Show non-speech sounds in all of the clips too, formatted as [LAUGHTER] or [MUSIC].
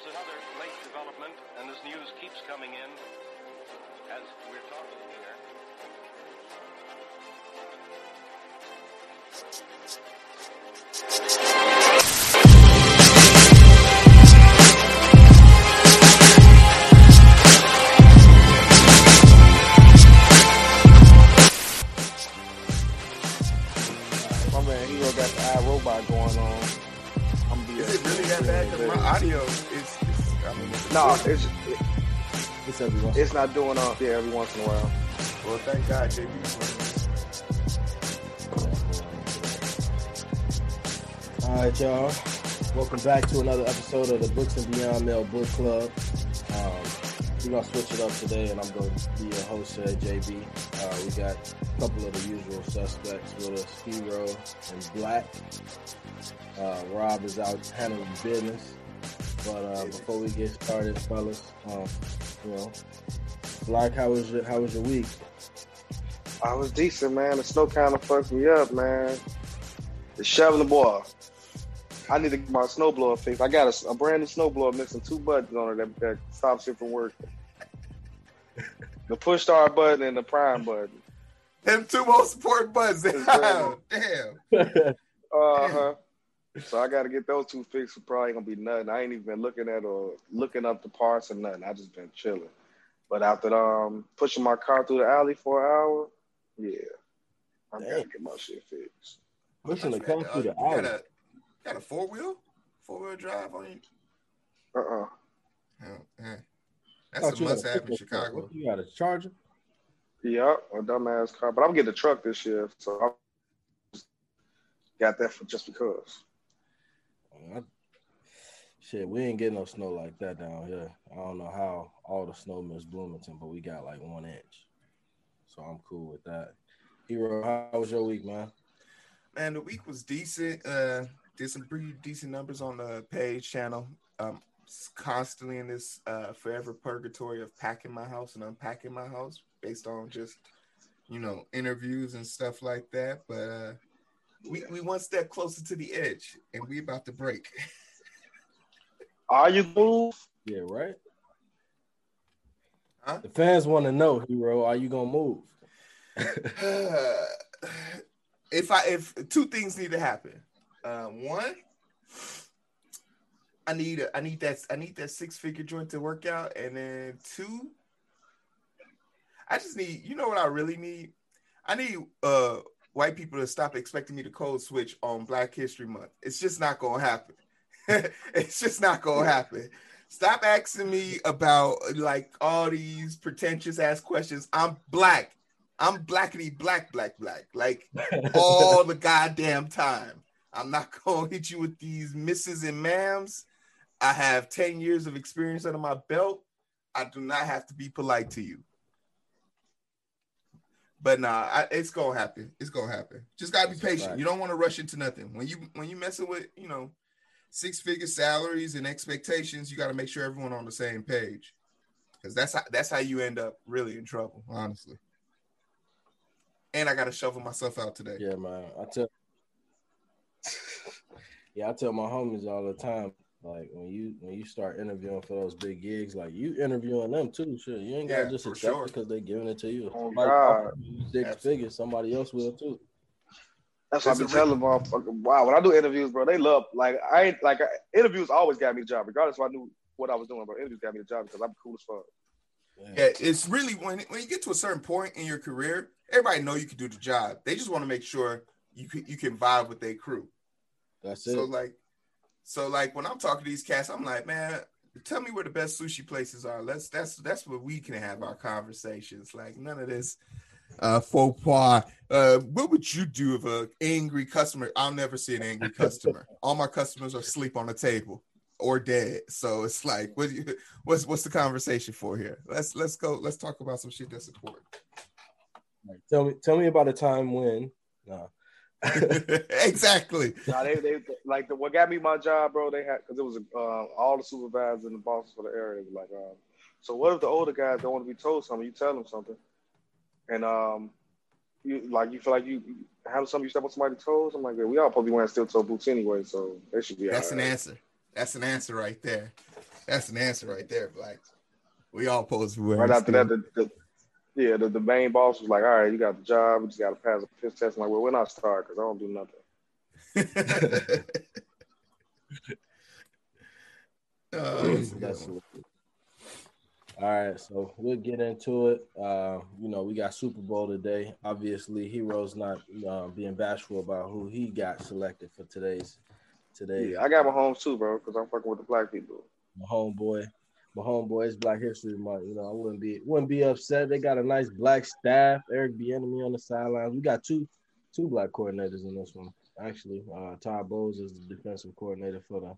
Here's another late development, and this news keeps coming in as we're talking here. My It's every once. it's not doing uh yeah every once in a while. well, thank God, JB. All right, y'all. Welcome back to another episode of the Books and Beyond Mail Book Club. Um, we're gonna switch it up today, and I'm going to be your host today, JB. Uh, we got a couple of the usual suspects with us, Heero and Black. Uh, Rob is out handling business. But uh, before we get started, fellas, um, you know, Black, how was your how was your week? I was decent, man. The snow kind of fucked me up, man. The shoveling boy. I need to get my snowblower fixed. I got a, a brand new snowblower missing two buttons on it that, that stops it from working. The push start button and the prime button. Them two most important buttons. It's great. Damn. [LAUGHS] Uh huh. So I got to get those two fixed. It Probably gonna be nothing. I ain't even been looking at or looking up the parts or nothing. I just been chilling. But after um pushing my car through the alley for an hour, yeah, I gotta get my shit fixed. Pushing the car through the Uh, you alley. got a, got a four wheel, four wheel drive on you. Uh uh Oh, man. That's Thought a you must have in. Chicago. What, You got a charger? Yeah, a dumbass car. But I'm getting a truck this year, so I got that for just because. I- Shit, we ain't getting no snow like that down here. I don't know how all the snow missed Bloomington, but we got like one inch. So I'm cool with that. Heero, how was your week, man? Man, the week was decent. Uh, did some pretty decent numbers on the page channel. Um, constantly in this uh, forever purgatory of packing my house and unpacking my house based on just you know interviews and stuff like that. But uh, we we one step closer to the edge, and we about to break. [LAUGHS] Are you move? Yeah, right? Huh? The fans want to know, Heero, are you gonna move? if I if two things need to happen, uh, one, I need a, I need that I need that six figure joint to work out, and then two, I just need you know what I really need. I need uh white people to stop expecting me to code switch on Black History Month. It's just not gonna happen. [LAUGHS] it's just not gonna happen. Stop asking me about like all these pretentious ass questions. I'm black. I'm blackity black, black, black, like [LAUGHS] all the goddamn time. I'm not [LAUGHS] gonna hit you with these misses and ma'ams. I have 10 years of experience under my belt. I do not have to be polite to you. But nah, I, it's gonna happen. It's gonna happen. Just gotta be That's patient. You don't want to rush into nothing. When you when you messing with, you know, six figure salaries and expectations, you got to make sure everyone on the same page. Because that's how that's how you end up really in trouble, honestly. And I got to shovel myself out today. Yeah, man. I tell [LAUGHS] Yeah, I tell my homies all the time, like when you when you start interviewing for those big gigs, like you interviewing them too. Sure, you ain't gotta Yeah, just for accept sure. it because they're giving it to you. If Oh, somebody God. Six Absolutely. figures, somebody else will too. That's what I be There's a re- telling motherfuckers. Wow, when I do interviews, bro, they love like I ain't like interviews always got me the job, regardless if I knew what I was doing. But interviews got me the job because I'm cool as fuck. Yeah, it's really when when you get to a certain point in your career, everybody know you can do the job. They just want to make sure you can you can vibe with their crew. That's it. So like, so like when I'm talking to these cats, I'm like, man, tell me where the best sushi places are. Let's that's that's where we can have our conversations. Like none of this uh faux pas. Uh what would you do if a angry customer? I'll never see an angry customer. [LAUGHS] All my customers are asleep on the table or dead. So it's like what you what's what's the conversation for here? Let's let's go let's talk about some shit that's important. Tell me, tell me about a time when. Nah. [LAUGHS] exactly. Nah, they, they like the, what got me my job, bro. They had because it was uh, all the supervisors and the bosses for the area like, um, so what if the older guys don't want to be told something? You tell them something, and um, you like you feel like you, you have something you step on somebody's toes. I'm like, we all probably wearing steel toe boots anyway, so they should be. That's all an right. answer. That's an answer right there. That's an answer right there, Black. We all pose for Right after that, the, the yeah, the, the main boss was like, "All right, you got the job. You just got to pass a piss test." I'm like, "Well, we're not start, because I don't do nothing." Uh, [LAUGHS] [LAUGHS] That's it. All right, so we'll get into it. Uh, you know, we got Super Bowl today. Obviously, Heero's not uh, being bashful about who he got selected for today's today. Yeah, I got my homes too, bro, because I'm fucking with the black people. My homeboy, my homeboy, is Black History Month. You know, I wouldn't be wouldn't be upset. They got a nice black staff. Eric Bieniemy on the sidelines. We got two two black coordinators in this one. Actually, uh, Todd Bowles is the defensive coordinator for the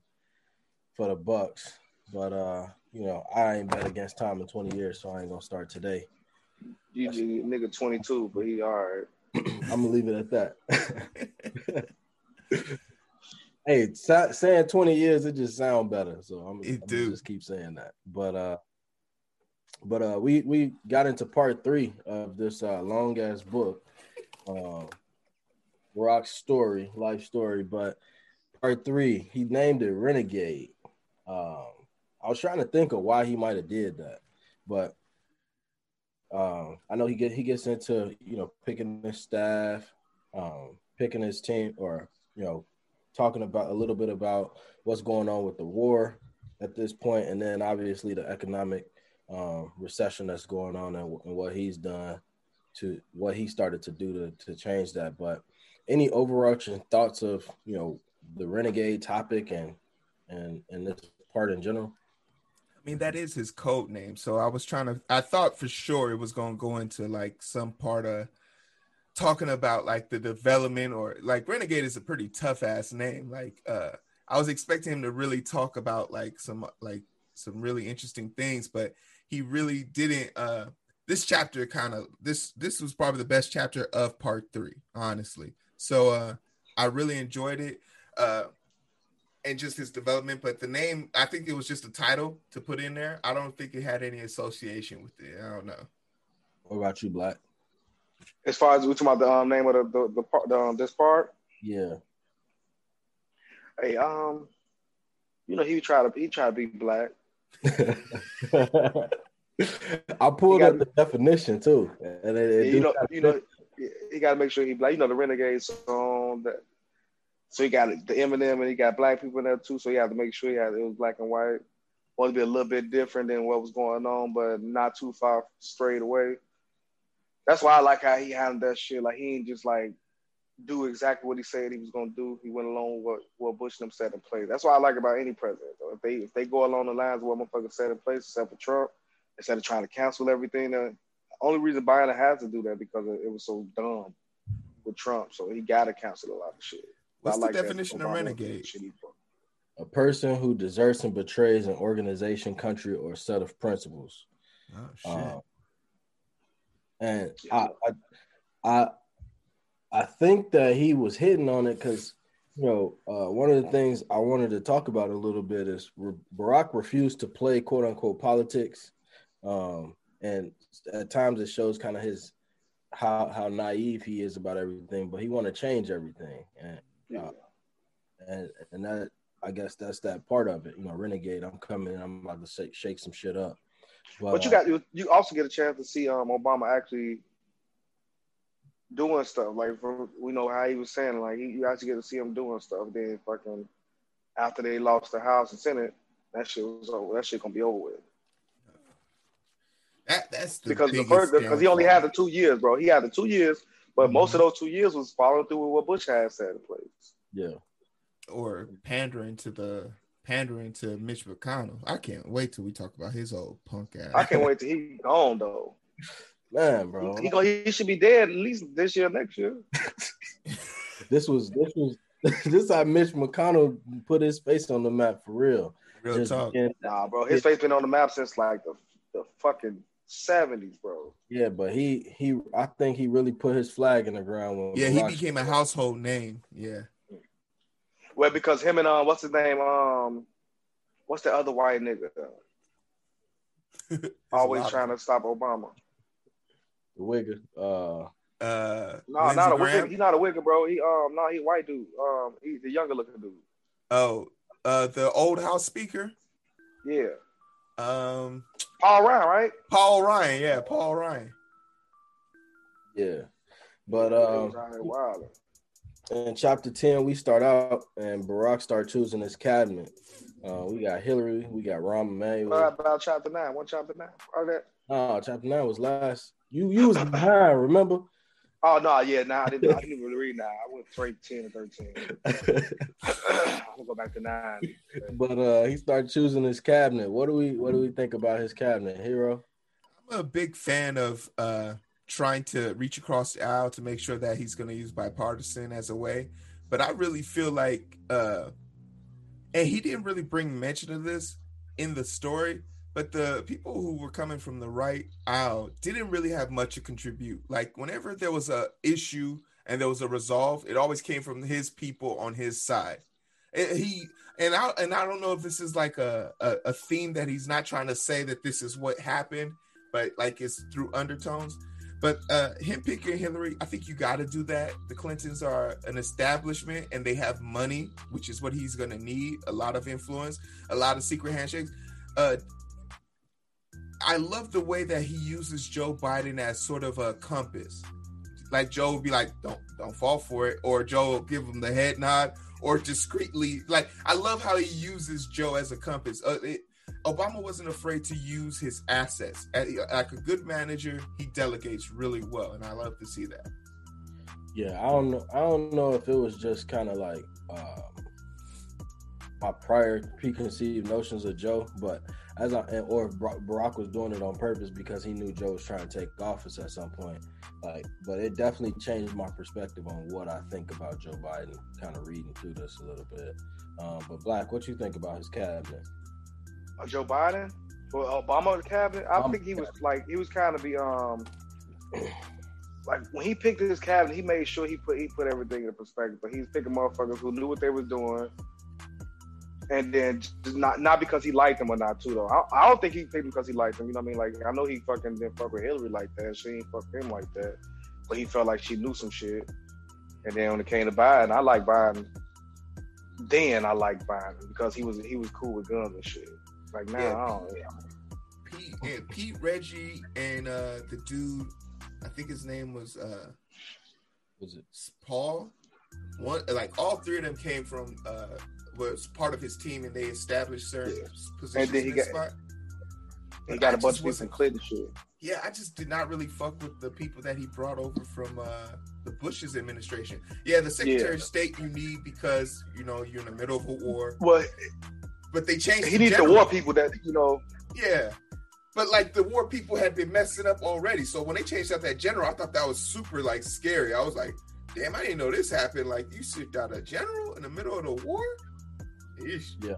for the Bucs. But uh, you know, I ain't bet against Tom in 20 years, so I ain't gonna start today. You, you nigga 22, but he all right. [CLEARS THROAT] I'm gonna leave it at that. [LAUGHS] hey, sa- saying 20 years, it just sound better. So I'm, I'm do. gonna just keep saying that. But uh, but uh, we we got into part three of this uh, long ass book, uh, Rock's story, life story. But part three, he named it Renegade. Um, I was trying to think of why he might have did that, but um, I know he get he gets into you know picking his staff, um, picking his team, or you know talking about a little bit about what's going on with the war at this point, and then obviously the economic um, recession that's going on and, and what he's done to what he started to do to to change that. But any overarching thoughts of you know the renegade topic and and and this part in general? I mean, that is his code name. So I was trying to, I thought for sure it was going to go into like some part of talking about like the development or like Renegade is a pretty tough ass name. Like, uh, I was expecting him to really talk about like some, like some really interesting things, but he really didn't. Uh, this chapter kind of, this, this was probably the best chapter of part three, honestly. So, uh, I really enjoyed it. Uh, and just his development. But the name, I think it was just a title to put in there. I don't think it had any association with it. I don't know. What about you, Black? As far as we talking about the um, name of the the, the, part, the um, this part, Yeah. hey, um, you know he try to he try to be black. [LAUGHS] I pulled You up the definition too, and it, it you know, you know, he got to make sure he black. You know the Renegade song that. So he got the Eminem and he got black people in there too. So he had to make sure he had it was black and white. Wanted to be a little bit different than what was going on, but not too far straight away. That's why I like how he handled that shit. Like he ain't just like do exactly what he said he was gonna do. He went along with what, Bush and them set in place. That's what I like about any president. If they if they go along the lines of what motherfuckers set in place, except for Trump, instead of trying to cancel everything, the only reason Biden has to do that because it was so dumb with Trump. So he gotta cancel a lot of shit. What's I the like definition of renegade? shit he put. a person who deserts and betrays an organization, country, or set of principles. Oh shit. Um, and I, I, I, I think that he was hitting on it because, you know, uh, one of the things I wanted to talk about a little bit is Re- Barack refused to play quote unquote politics, um, and at times it shows kind of his how how naive he is about everything. But he want to change everything, and Yeah. and and that I guess that's that part of it. You know, renegade. I'm coming. I'm about to shake, shake some shit up. But you uh, got you, you also get a chance to see um Obama actually doing stuff. Like for, we know how he was saying, like he, you actually get to see him doing stuff. Then fucking after they lost the House and Senate, that shit was over. That shit gonna be over with. that that's the because the biggest first because he only had the two years, bro. He had the two years, but Mhm. most of those two years was following through with what Bush had set in place. yeah. or pandering to the pandering to Mitch McConnell. I can't wait till we talk about his old punk ass. I can't wait till he's gone though. Man, bro. He, gonna, he should be dead at least this year, next year. [LAUGHS] This was this was [LAUGHS] this how Mitch McConnell put his face on the map for real. Real Just talk. being- Nah, bro, his face been on the map since like the the fucking seventies, bro. yeah, but he he I think he really put his flag in the ground when Yeah, he Barack- became a household name. Yeah. Well, because him and um, what's his name? Um, what's the other white nigga? [LAUGHS] Always trying to stop Obama. the Wigger. Uh Uh, No, Lindsey not a Graham? wigger. He's not a wigger, bro. He um, no, he white dude. Um, he's the younger looking dude. Oh, uh, the old House Speaker. Yeah, Um, Paul Ryan, right? Paul Ryan. Yeah, Paul Ryan. Yeah. But He was um, out in chapter 10, we start out and Barack start choosing his cabinet. Uh, we got Hillary, we got Rahm Emanuel. What about chapter nine? What chapter nine? All that. Oh, chapter 9 was last. You you was behind, remember? Oh no, yeah, nah, I didn't. I didn't even read nine. I went straight ten and thirteen. [LAUGHS] I'm gonna go back to nine. but uh he started choosing his cabinet. What do we what do we think about his cabinet, Heero? I'm a big fan of uh, trying to reach across the aisle to make sure that he's going to use bipartisan as a way. But I really feel like, uh, and he didn't really bring mention of this in the story, but the people who were coming from the right aisle didn't really have much to contribute. Like whenever there was a issue and there was a resolve, it always came from his people on his side. And he and I and I don't know if this is like a, a a theme that he's not trying to say that this is what happened, but like it's through undertones. But uh him picking Hillary, I think you got to do that. The Clintons are an establishment and they have money, which is what he's going to need. A lot of influence, a lot of secret handshakes. Uh I love the way that he uses Joe Biden as sort of a compass. Like Joe would be like, "Don't don't fall for it," or Joe will give him the head nod, or discreetly. Like I love how he uses Joe as a compass. Uh, it, Obama wasn't afraid to use his assets. Like a good manager, he delegates really well, and I love to see that. Yeah, I don't know. I don't know if it was just kind of like um, my prior preconceived notions of Joe, but as I or if Barack was doing it on purpose because he knew Joe was trying to take office at some point. Like, but it definitely changed my perspective on what I think about Joe Biden. Kind of reading through this a little bit. Um, but Black, what you think about his cabinet? Uh, Joe Biden for Obama cabinet. I Obama think he was like he was kind of be um like when he picked his cabinet, he made sure he put he put everything in perspective. But he's picking motherfuckers who knew what they was doing, and then just not not because he liked them or not too though. I, I don't think he picked him because he liked him. You know what I mean? Like I know he fucking didn't fuck with Hillary like that. She ain't fuck him like that, but he felt like she knew some shit. And then when it came to Biden, I like Biden. Then I like Biden because he was he was cool with guns and shit. Like now, Yeah. I don't. yeah. Pete, and Pete Reggie, and uh the dude, I think his name was uh Was it? Paul. One like all three of them came from uh was part of his team, and they established certain Yeah. positions And then he in got- spot. He got I a bunch of people Clinton shit. Yeah, I just did not really fuck with the people that he brought over from uh, the Bush's administration. Yeah, the Secretary Yeah. of State you need because you know you're in the middle of a war, Well, but they changed. he the needs the war people that you know. Yeah, but like the war people had been messing up already. So when they changed out that general, I thought that was super like scary. I was like, damn, I didn't know this happened. Like you shipped out a general in the middle of the war. Eesh.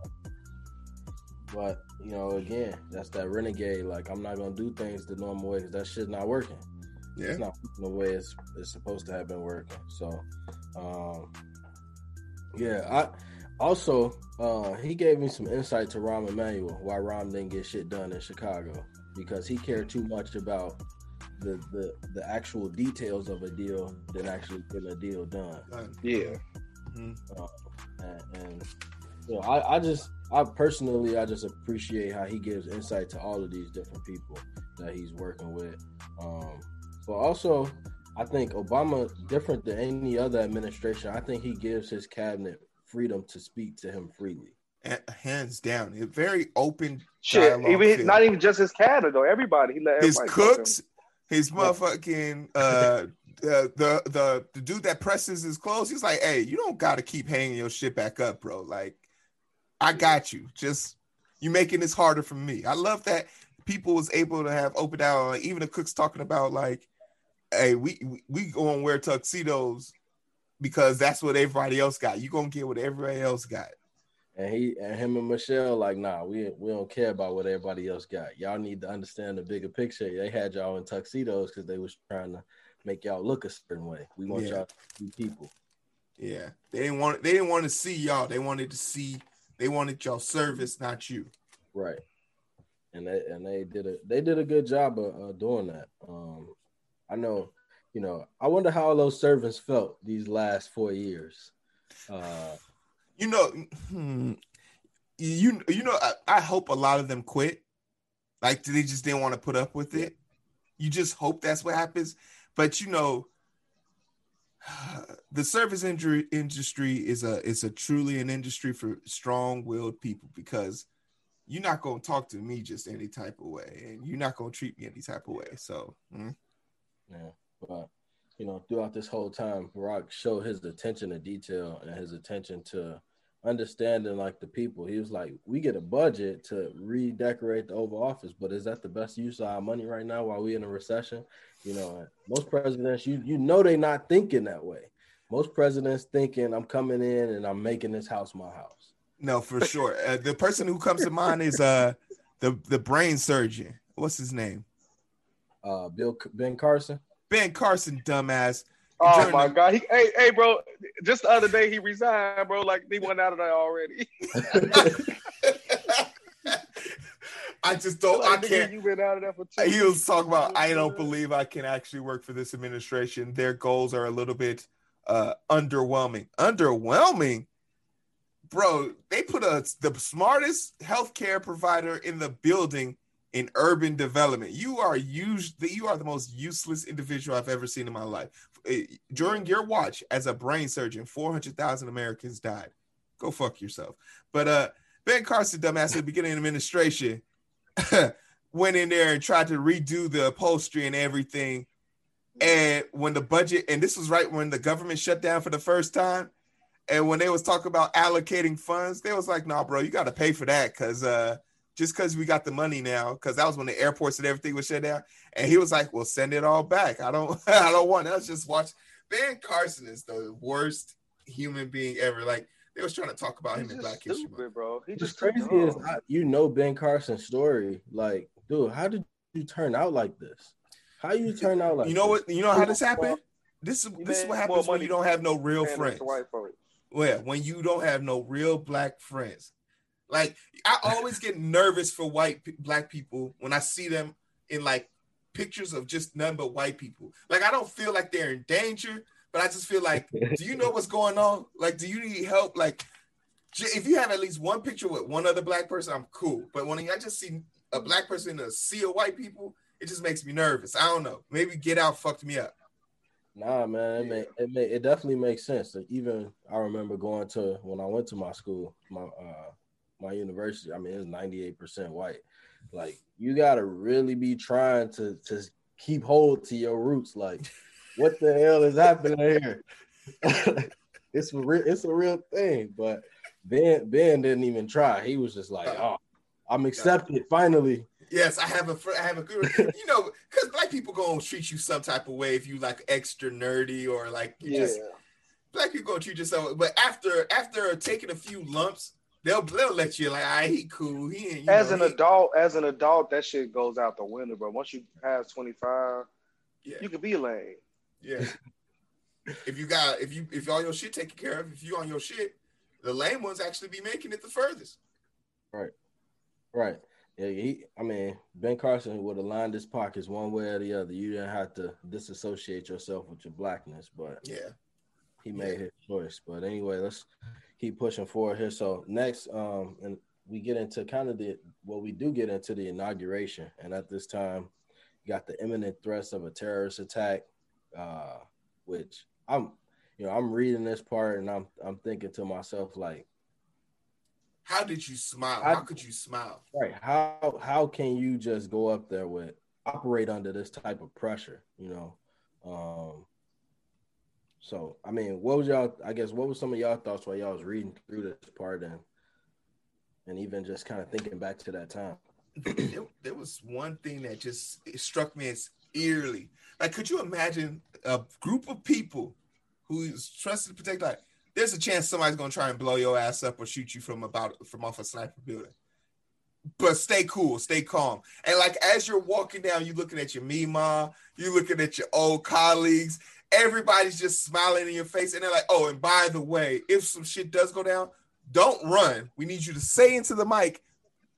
But you know, again, that's that renegade. Like, I'm not gonna do things the normal way because that shit's not working. Yeah, It's not the way it's, it's supposed to have been working. So, um, yeah, I also uh, he gave me some insight to Rahm Emanuel why Rahm didn't get shit done in Chicago because he cared too much about the the, the actual details of a deal than actually getting a deal done. Uh, Yeah, mhm. and, and you know, I, I just I personally I just appreciate how he gives insight to all of these different people that he's working with. Um, but also, I think Obama different than any other administration. I think he gives his cabinet freedom to speak to him freely. and hands down, a very open. shit. dialogue Even feel. not even just his cabinet though. Everybody he let his everybody fuck cooks, his motherfucking uh the, the the the dude that presses his clothes, he's like, hey, you don't gotta keep hanging your shit back up, bro. Like, I got you. Just you making this harder for me. I love that people was able to have open dialogue. Like, even the cooks talking about like, hey, we we, gonna wear tuxedos because that's what everybody else got. You gonna get what everybody else got. And he and him and Michelle like, nah, we we don't care about what everybody else got. Y'all need to understand the bigger picture. They had y'all in tuxedos because they was trying to make y'all look a certain way. We want Yeah. y'all to be people. Yeah, they didn't want they didn't want to see y'all. They wanted to see they wanted y'all service, not you. Right. And they and they did a they did a good job of uh, doing that. Um, I know, you know, I wonder how all those servants felt these last four years. Uh, You know, hmm, you you know I, I hope a lot of them quit. Like they just didn't want to put up with it. You just hope that's what happens. But you know, the service injury industry is a is a truly an industry for strong-willed people because you're not gonna talk to me just any type of way, and you're not gonna treat me any type of way. So, mm. yeah, but you know, throughout this whole time, Rock showed his attention to detail and his attention to understanding like the people. He was like, we get a budget to redecorate the Oval Office, but is that the best use of our money right now while we in a recession? You know, most presidents, you you know, they not thinking that way. Most presidents thinking, I'm coming in and I'm making this house my house. No, for sure. Uh, the person who comes to mind is uh the the brain surgeon. What's his name? Uh, Bill Ben Carson. Ben Carson, dumbass. Oh my the- god! He, hey, hey, bro! Just the other day he resigned, bro. Like he went out of there already. [LAUGHS] I just don't. Like, I can't. You been out of there for two. He was talking about. I don't believe I can actually work for this administration. Their goals are a little bit uh underwhelming. Underwhelming, bro. They put a the smartest healthcare provider in the building in urban development. You are used. You are the most useless individual I've ever seen in my life. Eh, during your watch as a brain surgeon, four hundred thousand Americans died. Go fuck yourself. But uh, Ben Carson, dumbass, at the beginning of the administration [LAUGHS] went in there and tried to redo the upholstery and everything. And when the budget, and this was right when the government shut down for the first time, and when they was talking about allocating funds, they was like, "Nah, bro, you got to pay for that because uh, just because we got the money now, because that was when the airports and everything was shut down." And he was like, "Well, send it all back. I don't, [LAUGHS] I don't want. Let's just watch." Ben Carson is the worst human being ever. Like they was trying to talk about He's him in Black stupid, History Month. bro. He just crazy is you know Ben Carson's story. Like, dude, how did you turn out like this? How you turn out like you know this? what? You know how this happened. This is this is what happens when you don't have no real friends. Well, yeah, when you don't have no real black friends. Like I [LAUGHS] always get nervous for white black people when I see them in like pictures of just none but white people. Like I don't feel like they're in danger, but I just feel like, do you know what's going on? Like, do you need help? Like, if you have at least one picture with one other black person, I'm cool. But when I just see a black person in a sea of white people, it just makes me nervous. I don't know. Maybe Get Out fucked me up. Nah, man, it may, it may, it definitely makes sense. Like even I remember going to when I went to my school, my uh my university. I mean, it's ninety eight percent white. Like you got to really be trying to to keep hold to your roots. Like what the hell is happening here? [LAUGHS] it's a real, it's a real thing. But Ben Ben didn't even try. He was just like, oh, I'm accepted finally. Yes, I have a I have a good [LAUGHS] you know because black people gonna treat you some type of way if you like extra nerdy or like you yeah. just black people gonna treat you so. But after after taking a few lumps, they'll they'll let you like, I he cool. He ain't, as know, an he, adult, as an adult, that shit goes out the window. But once you pass twenty five, yeah. you can be lame. Yeah. [LAUGHS] if you got if you if all your shit taken care of, if you on your shit, the lame ones actually be making it the furthest. Right. Right. Yeah, he, I mean, Ben Carson would have lined his pockets one way or the other. You didn't have to disassociate yourself with your blackness, but yeah, he made yeah. his choice. But anyway, let's keep pushing forward here. So next, um, and we get into kind of the well, we do get into the inauguration, and at this time, you got the imminent threats of a terrorist attack uh, which I'm, you know, I'm reading this part and I'm, I'm thinking to myself like, how did you smile? How, how could you smile? Right. How how can you just go up there with operate under this type of pressure? You know. Um, so I mean, what was y'all? I guess what was some of y'all thoughts while y'all was reading through this part and and even just kind of thinking back to that time? there, there was one thing that just struck me as eerily. Like, could you imagine a group of people who is trusted to protect? Like, there's a chance somebody's gonna try and blow your ass up or shoot you from about from off a sniper building. But stay cool, stay calm. And like as you're walking down, you're looking at your Mima, you're looking at your old colleagues. Everybody's just smiling in your face, and they're like, "Oh, and by the way, if some shit does go down, don't run. We need you to say into the mic,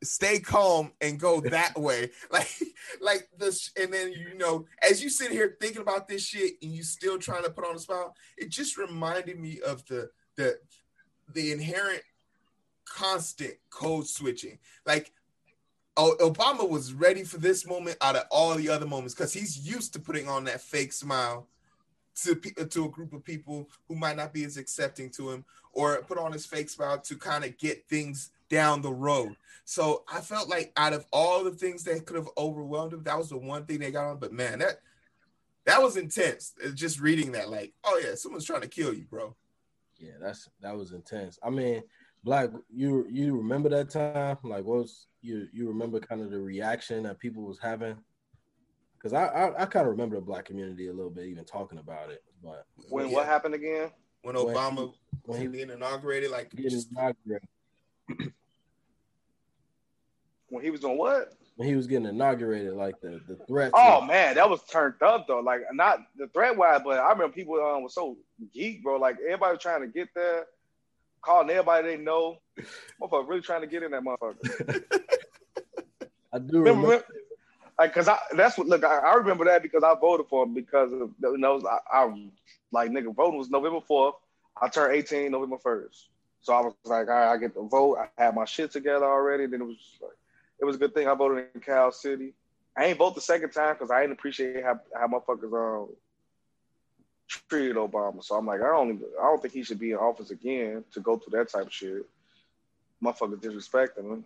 stay calm and go [LAUGHS] that way. [LAUGHS] Like, like this, and then you know, as you sit here thinking about this shit and you still trying to put on a smile, it just reminded me of the the the inherent constant code switching. Like Obama was ready for this moment out of all the other moments because he's used to putting on that fake smile to to a group of people who might not be as accepting to him, or put on his fake smile to kind of get things down the road. So I felt like out of all the things that could have overwhelmed him, that was the one thing they got on. But man, that that was intense. Uh, just reading that, like, oh yeah, someone's trying to kill you, bro. Yeah, that's that was intense. I mean, Black, you you remember that time? Like, what was you you remember kind of the reaction that people was having? Because I I, I kind of remember the Black community a little bit, even talking about it. But when yeah. what happened again? When Obama when he, when he being inaugurated, like getting inaugurated. [CLEARS THROAT] when he was on what? When he was getting inaugurated, like the the threat. Oh man, that was turned up though. Like not the threat wise, but I remember people um, was so geek, bro. Like everybody was trying to get there, calling everybody they know. [LAUGHS] Motherfucker really trying to get in that motherfucker. [LAUGHS] I do remember. remember like, cause I that's what look. I, I, remember that because I voted for him because of you know I, I like nigga voting was November fourth. I turned eighteen November first, so I was like, all right, I get the vote. I had my shit together already. Then it was like it was a good thing I voted in Cal City. I ain't vote the second time because I didn't appreciate how how motherfuckers um treated Obama. So I'm like, I don't even, I don't think he should be in office again to go through that type of shit. Motherfuckers disrespecting him.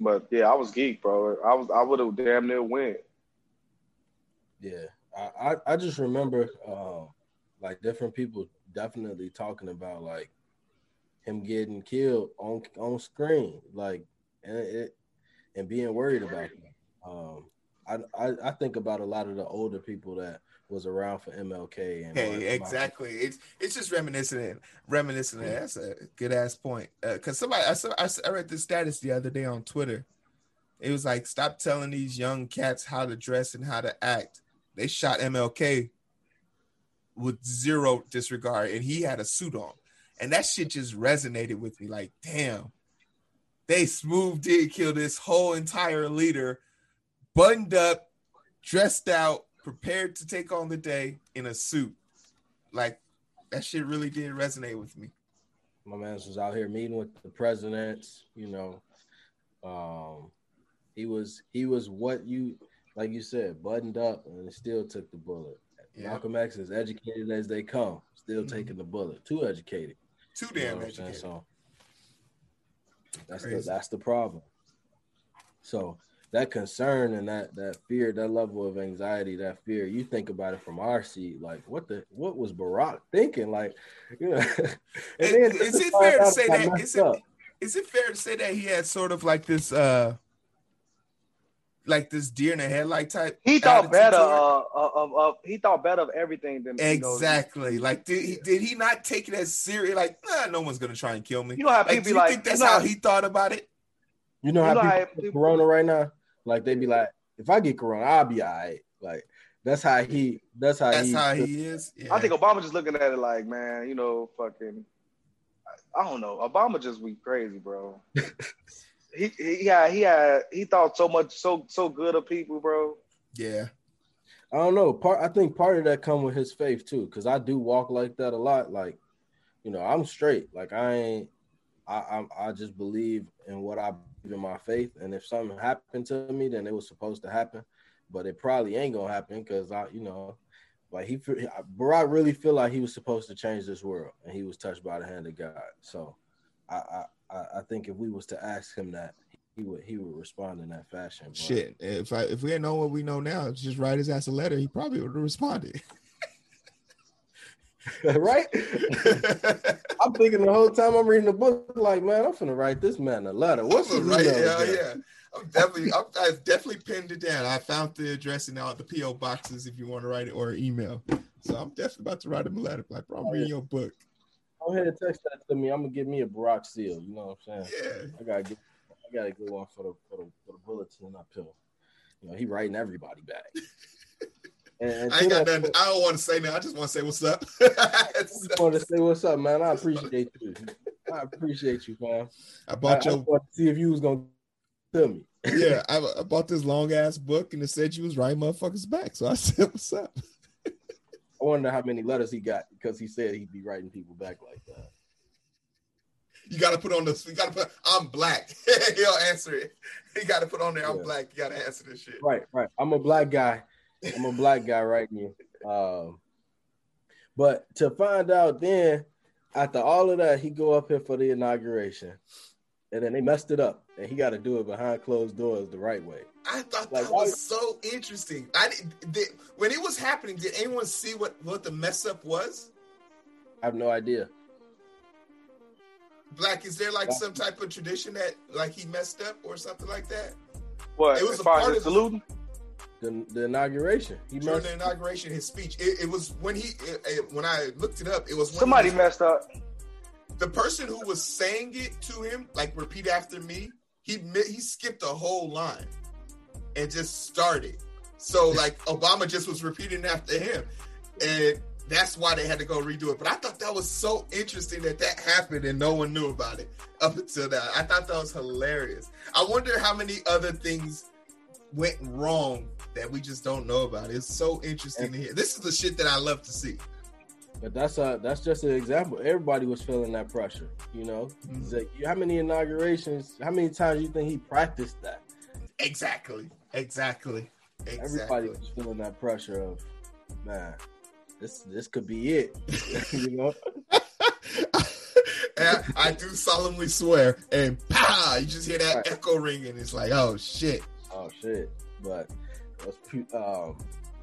But yeah, I was geek, bro. I was I would have damn near went. Yeah, I I, I just remember uh, like different people definitely talking about like him getting killed on on screen, like and it and being worried about it. Um, I, I I think about a lot of the older people that was around for MLK. And hey, exactly. It's it's just reminiscent. Reminiscent. Yeah. That's a good ass point. Because uh, somebody, I, saw, I read this status the other day on Twitter. It was like, stop telling these young cats how to dress and how to act. They shot MLK with zero disregard, and he had a suit on, and that shit just resonated with me. Like, damn, they smooth did kill this whole entire leader, buttoned up, dressed out, prepared to take on the day in a suit. Like that shit really did resonate with me. My man was out here meeting with the presidents, you know. Um he was he was what you like you said, buttoned up and still took the bullet. Yeah. Malcolm X is educated as they come, still mm-hmm. taking the bullet. Too educated. Too damn you know educated. So that's Crazy. the that's the problem. So that concern and that that fear, that level of anxiety, that fear, you think about it from our seat, like what the what was Barack thinking? Like, you know, [LAUGHS] is, is it fair to say that is it, is it fair to say that he had sort of like this uh like this deer in the headlight type. He thought better uh, of, of, he thought better of everything than exactly. You like did he did he not take it as serious? Like nah, no one's gonna try and kill me. You know how people like, be like, think that's you know, how he thought about it. You know how, you know people, how people Corona right now. Like they'd be like, if I get corona, I'll be all right. Like that's how he. That's how that's he. how he is. Yeah. I think Obama just looking at it like, man, you know, fucking. I don't know. Obama just be crazy, bro. [LAUGHS] he, he yeah he had he thought so much so so good of people, bro. Yeah. I don't know. Part I think part of that come with his faith too, because I do walk like that a lot. Like, you know, I'm straight. Like I ain't. I I, I just believe in what I in my faith. And if something happened to me, then it was supposed to happen. But it probably ain't gonna happen because I, you know, like he, Barack really feel like he was supposed to change this world, and he was touched by the hand of God. So, I, I, I think if we was to ask him that, he would, he would respond in that fashion. But. Shit, if I, if we didn't know what we know now, just write his ass a letter, he probably would have responded. [LAUGHS] [LAUGHS] right? [LAUGHS] I'm thinking the whole time I'm reading the book, like, man, I'm gonna write this man a letter. What's the right? Yeah, yeah. I'm definitely, I'm, I've definitely pinned it down. I found the address and all the PO boxes if you want to write it or email. So I'm definitely about to write him a letter. Like, bro, I'm oh, reading your book. Go ahead and text that to me. I'm gonna give me a Barack seal. You know what I'm saying? Yeah. I gotta get, I gotta go on for the for the, for the bulletin uphill. You know, he writing everybody back. [LAUGHS] And, I ain't got nothing. I don't want to say that. I just want to say what's up. [LAUGHS] I [LAUGHS] want to say what's up, man. I appreciate you. I appreciate you, man. I bought I, your. I to see if you was gonna tell me. [LAUGHS] yeah, I, I, bought this long ass book, and it said you was writing motherfuckers back. So I said, "What's up?" I wonder how many letters he got because he said he'd be writing people back like that. You got to put on the. You got to put. I'm black. He'll answer it. You got to put on there. I'm Yeah. black. You got to answer this shit. Right, right. I'm a black guy. I'm a black guy writing you. Um, but to find out then, after all of that, he go up here for the inauguration, and then they messed it up, and he got to do it behind closed doors the right way. I thought Like, that was so interesting. I did, did when it was happening. Did anyone see what what the mess up was? I have no idea. Black, is there like some type of tradition that like he messed up or something like that? What? It was as a far part as of the the- saluting? The, the inauguration, he During messed. the inauguration, his speech. It, it was when he it, it- when I looked it up. It was when Somebody he, messed up. the person who was saying it to him, like repeat after me. He he skipped a whole line and just started. So like [LAUGHS] Obama just was repeating after him, and that's why they had to go redo it. But I thought that was so interesting that that happened and no one knew about it up until that. I thought that was hilarious. I wonder how many other things went wrong that we just don't know about. It's so interesting to hear. This is the shit that I love to see. But that's a that's just an example. Everybody was feeling that pressure. You know, Mhm. Like, how many inaugurations? How many times you think he practiced that? Exactly. Exactly. Everybody Exactly. was feeling that pressure of, man, this this could be it. [LAUGHS] [LAUGHS] you know, and I do solemnly swear, and pow, you just hear that Right. echo ring, and it's like, oh shit. oh shit. But pre- um,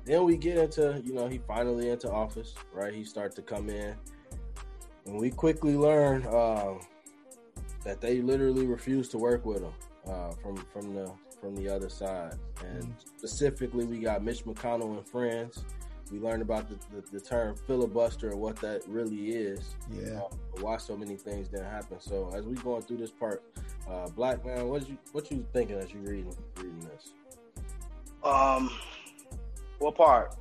then we get into you know he finally into office, right? He starts to come in, and we quickly learn um, that they literally refuse to work with him uh, from from the from the other side, and specifically we got Mitch McConnell and friends. We learned about the, the, the term filibuster and what that really is. Yeah. uh, why so many things didn't happen. So as we going through this part, uh, Black man, what you what you thinking as you reading reading this? Um, what part?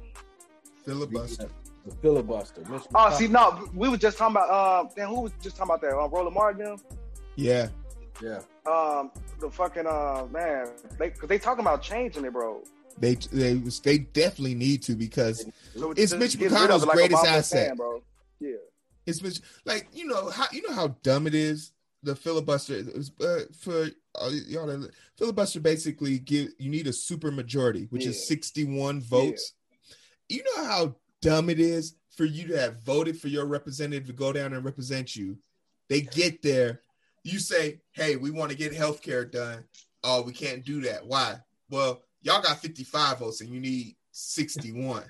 Filibuster. The filibuster. Mitch Oh, McConnell- see, no, we were just talking about. Um, damn, who was just talking about that? Um, Roland Martin. Yeah. yeah, Um, the fucking uh man, they cause they talking about changing it, bro. They they they definitely need to because So It's just Mitch get McConnell's it like greatest asset. saying, bro. Yeah. it's been like you know how you know how dumb it is the filibuster is uh, for uh, y'all that- filibuster basically give you need a super majority which is 61 votes. You know how dumb it is for you to have voted for your representative to go down and represent you? They get there. You say hey we want to get health care done. Oh we can't do that. Why? Well y'all got 55 votes and you need 61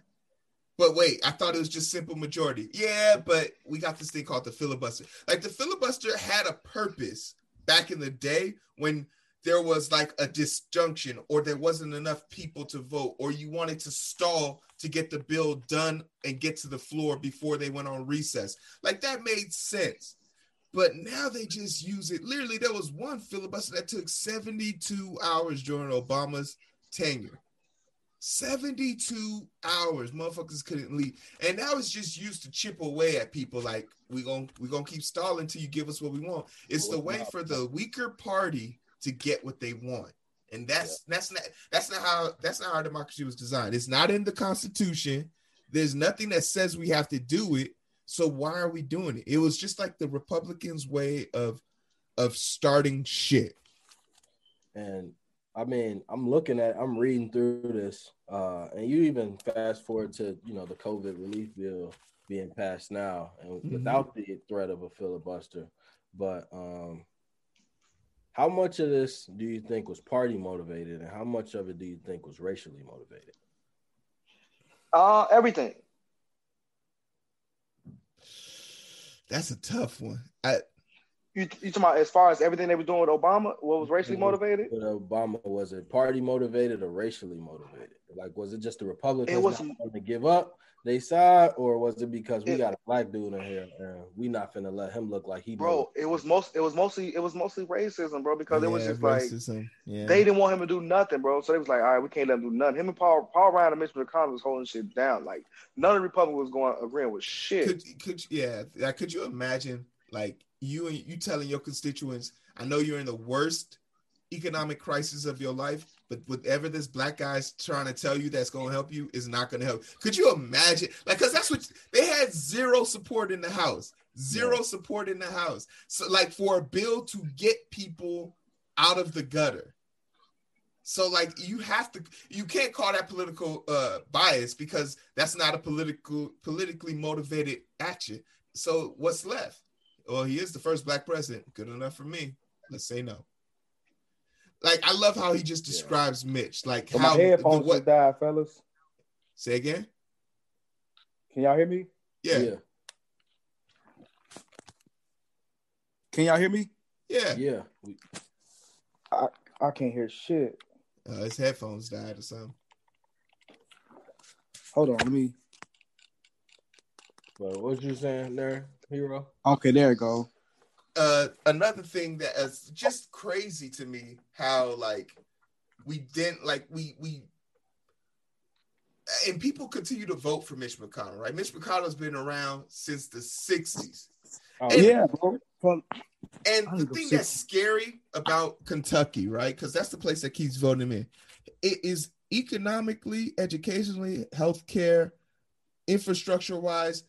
but wait, I thought it was just simple majority. Yeah, but we got this thing called the filibuster. Like the filibuster had a purpose back in the day when there was like a disjunction or there wasn't enough people to vote or you wanted to stall to get the bill done and get to the floor before they went on recess. Like that made sense. But now they just use it. Literally, there was one filibuster that took 72 hours during Obama's tenure. 72 hours motherfuckers couldn't leave. And now it's just used to chip away at people like we going we gonna keep stalling until you give us what we want. It's the way for the weaker party to get what they want. And that's that's not that's not how that's not how our democracy was designed. It's not in the constitution. There's nothing that says we have to do it. So why are we doing it? It was just like the republicans way of of starting shit. And I mean, I'm looking at, I'm reading through this, uh, and you even fast forward to you know the COVID relief bill being passed now, and Mhm. without the threat of a filibuster. But um, how much of this do you think was party motivated, and how much of it do you think was racially motivated? Uh, everything. that's a tough one I, You you talking about as far as everything they were doing with Obama? What was racially Mhm. motivated? With Obama, was it party motivated or racially motivated? Like, was it just the Republicans It was- not wanting to give up they side, or was it because we It- got a black dude in here and we not finna let him look like he Bro, it was most it was mostly it was mostly racism, bro, because it was Yeah, just like yeah. they didn't want him to do nothing, bro. So they was like, all right, we can't let him do nothing. Him and Paul Paul Ryan and Mitch McConnell was holding shit down. Like none of the Republicans was going agreeing with shit. could could yeah like could you imagine like you and you telling your constituents i know you're in the worst economic crisis of your life, but whatever this black guy's trying to tell you that's going to help you is not going to help. Could you imagine? Like, because that's what they had zero support in the house, zero yeah. support in the house. So, like, for a bill to get people out of the gutter. So, like, you have to, you can't call that political uh, bias because that's not a political, politically motivated action. So, what's left? Well, he is the first black president. Good enough for me. Let's say no like I love how he just describes yeah. Mitch, like but how my headphones the, what, just died, fellas. Say again. Can y'all hear me? Yeah. yeah. Can y'all hear me? Yeah. Yeah. I I can't hear shit. Uh, his headphones died or something. Hold on, let me. But what you saying there, Heero? Okay, there you go uh, another thing that is just crazy to me how like we didn't like we we and people continue to vote for Mitch McConnell, right? Mitch McConnell's been around since the 60s. Oh, and, yeah. and the thing that's scary about Kentucky, right? Because that's the place that keeps voting him in. It is economically, educationally, healthcare, infrastructure wise,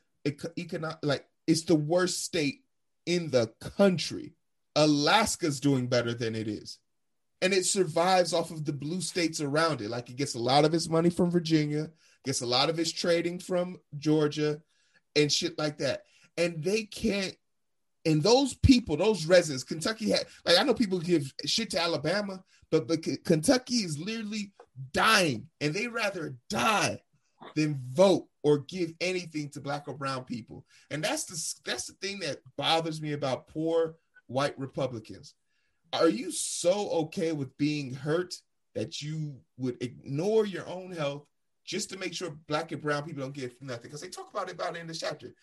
economic like it's the worst state in the country. Alaska's doing better than it is. And it survives off of the blue states around it. Like it gets a lot of its money from Virginia, gets a lot of its trading from Georgia and shit like that. And they can't, and those people, those residents, Kentucky had, like I know people give shit to Alabama, but, but Kentucky is literally dying and they rather die than vote or give anything to black or brown people. And that's the that's the thing that bothers me about poor white Republicans. Are you so okay with being hurt that you would ignore your own health just to make sure black and brown people don't get nothing? Because they talk about it about it in this chapter.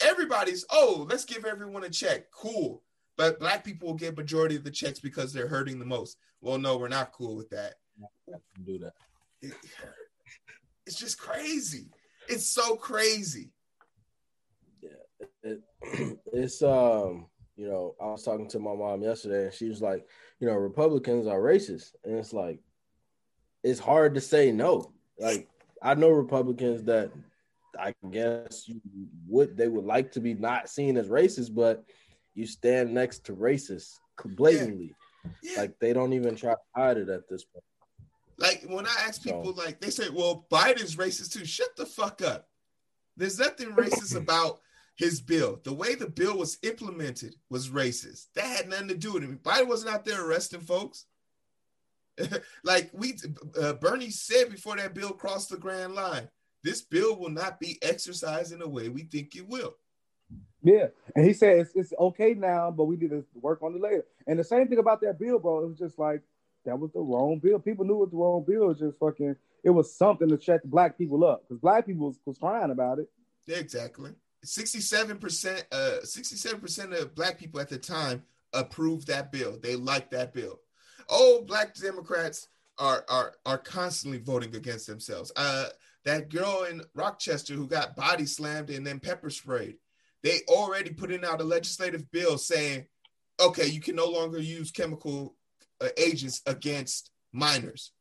Everybody's oh, let's give everyone a check. Cool. But black people will get majority of the checks because they're hurting the most. Well, no, we're not cool with that. Do that. It, it's just crazy. It's so crazy. Yeah, it, [CLEARS THROAT] it's um, you know, I was talking to my mom yesterday, and she was like, you know, Republicans are racist, and it's like, it's hard to say no. Like, I know Republicans that I guess you would they would like to be not seen as racist, but you stand next to racists blatantly. Yeah. Yeah. Like they don't even try to hide it at this point. Like when I ask people, so. like they say, "Well, Biden's racist too." Shut the fuck up. There's nothing racist [LAUGHS] about his bill. The way the bill was implemented was racist. That had nothing to do with it. Biden wasn't out there arresting folks. [LAUGHS] like we, uh, Bernie said before that bill crossed the grand line, this bill will not be exercised in the way we think it will. Yeah, and he said it's, it's okay now, but we need to work on it later. And the same thing about that bill, bro. It was just like that was the wrong bill. People knew it was the wrong bill. Just fucking. It was something to shut the black people up because black people was, was crying about it. Exactly. Sixty-seven percent. Uh, sixty-seven percent of black people at the time approved that bill. They liked that bill. Oh, black Democrats are are are constantly voting against themselves. Uh, that girl in Rochester who got body slammed and then pepper sprayed. They already put in out a legislative bill saying, okay, you can no longer use chemical Uh, agents against minors.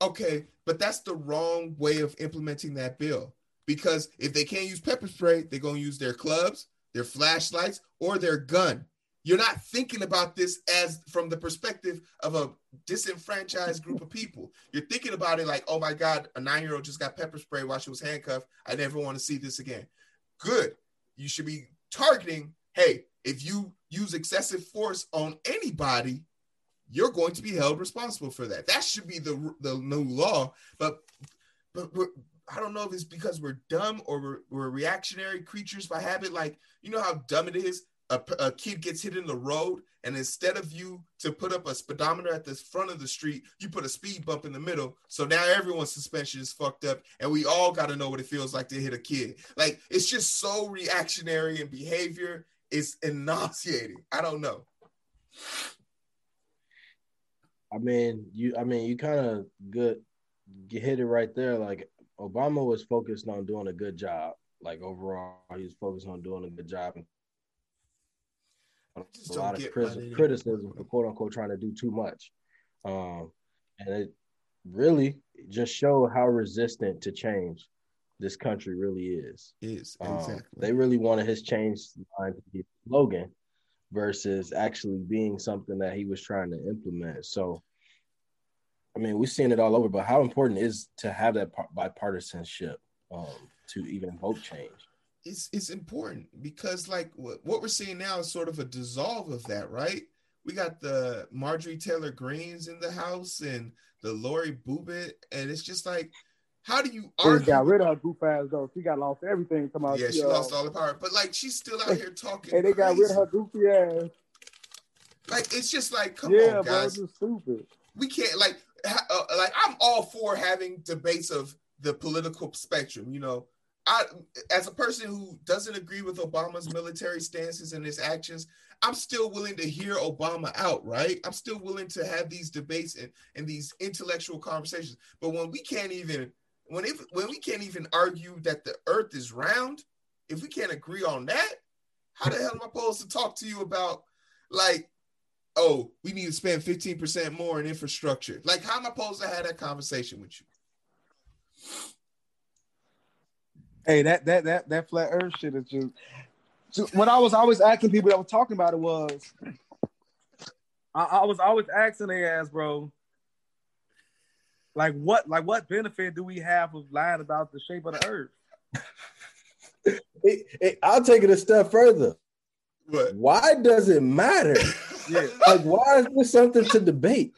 Okay, but that's the wrong way of implementing that bill because if they can't use pepper spray, they're going to use their clubs, their flashlights, or their gun. You're not thinking about this as from the perspective of a disenfranchised group of people. You're thinking about it like, oh my God, a nine year old just got pepper spray while she was handcuffed. I never want to see this again. Good. You should be targeting, hey, if you use excessive force on anybody, you're going to be held responsible for that. That should be the the new law. But but I don't know if it's because we're dumb or we're, we're reactionary creatures by habit. Like you know how dumb it is. A, a kid gets hit in the road, and instead of you to put up a speedometer at the front of the street, you put a speed bump in the middle. So now everyone's suspension is fucked up, and we all got to know what it feels like to hit a kid. Like it's just so reactionary in behavior. It's [LAUGHS] nauseating. I don't know. I mean, you. I mean, you kind of good. You hit it right there. Like Obama was focused on doing a good job. Like overall, he was focused on doing a good job. A lot of criticism for quote unquote trying to do too much. Um, and it really just showed how resistant to change this country really is. Is Um, exactly. They really wanted his change line to be a slogan versus actually being something that he was trying to implement. So, I mean, we've seen it all over, but how important is to have that bipartisanship um, to even vote change? it's it's important because like what, what we're seeing now is sort of a dissolve of that, right? We got the Marjorie Taylor Greens in the house and the Lori Boebert, and it's just like, how do you argue? got rid of her goof ass though. She got lost everything. Come out. yeah, she lost all the power, but like she's still out here talking. And they got rid of her goofy ass. Like it's just like, come yeah, on, bro, guys. it's stupid. we can't like ha- uh, like I'm all for having debates of the political spectrum. You know, I as a person who doesn't agree with Obama's military stances and his actions, I'm still willing to hear Obama out. Right? I'm still willing to have these debates and and these intellectual conversations. But when we can't even when if when we can't even argue that the Earth is round, if we can't agree on that, how the hell am I supposed to talk to you about like? oh, we need to spend 15% more in infrastructure. Like, how am I supposed to have that conversation with you? Hey, that that that that flat Earth shit is just. So when I was always asking people that were talking about it was, I, I was always asking their ass, bro. Like what, like what benefit do we have of lying about the shape of the Earth? It- it- I'll take it a step further. What? Why does it matter? [LAUGHS] Yeah. like, why is this something to debate?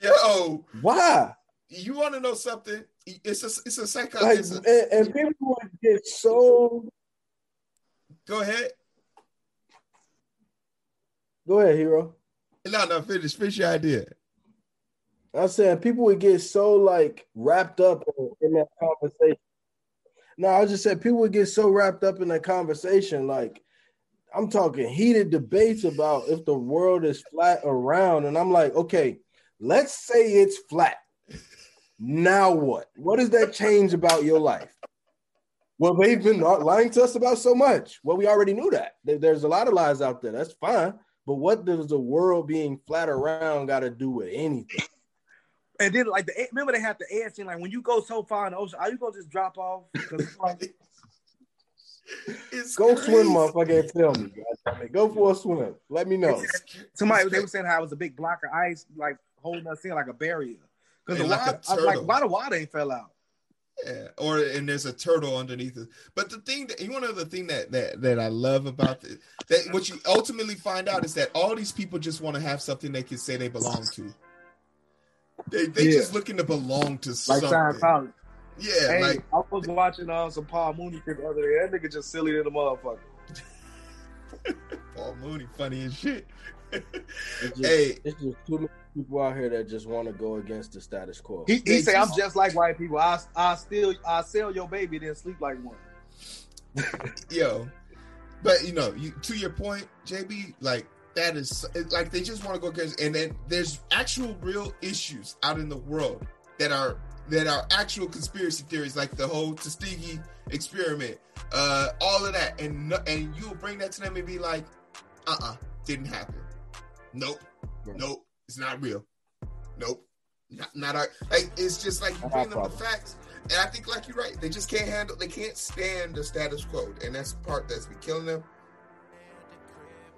Yo, oh. Why? you want to know something? It's a it's a psycho. Like, it's a- and, and people would get so. go ahead. Go ahead, Heero. No, no, finish. Finish your idea. I'm saying people would get so like wrapped up in, in that conversation. No, I just said people would get so wrapped up in that conversation. Like I'm talking heated debates about if the world is flat or round, and I'm like, okay, let's say it's flat. Now what? What does that change about your life? Well, they've been lying to us about so much. Well, we already knew that. There's a lot of lies out there. That's fine. But what does the world being flat around got to do with anything? And then like the remember they have the air thing. Like when you go so far in the ocean, are you gonna just drop off? it's like, It's Go crazy. swim, motherfucker, and tell me. goddammit. Go for a swim. Let me know. It's- somebody they were saying how it was a big block of ice, like holding us in like a barrier. Because the like water, I'm like, why the water ain't fell out? Yeah, or and there's a turtle underneath it. But the thing that you want to know the thing that that that I love about the, that what you ultimately find out is that all these people just want to have something they can say they belong to. They they Yeah. just looking to belong to Like something. Scientology. Yeah, hey, like I was watching uh, some Paul Mooney shit the other day. That nigga just silly than a motherfucker. [LAUGHS] Paul Mooney, funny as shit. It's [LAUGHS] just, hey, it's just too many people out here that just want to go against the status quo. He, They he say I'm just- just like white people. I I still I sell your baby then sleep like one. yo, but you know, you to your point, JB, like that is like they just want to go against, and then there's actual real issues out in the world that are that are actual conspiracy theories, like the whole Tuskegee experiment, uh, all of that, and and you'll bring that to them and be like, uh, uh didn't happen. Nope, Right. nope, it's not real. Nope, not, not our. Like it's just like you bring them the facts, and I think like you're right. They just can't handle. They can't stand the status quo, and that's the part that's been killing them.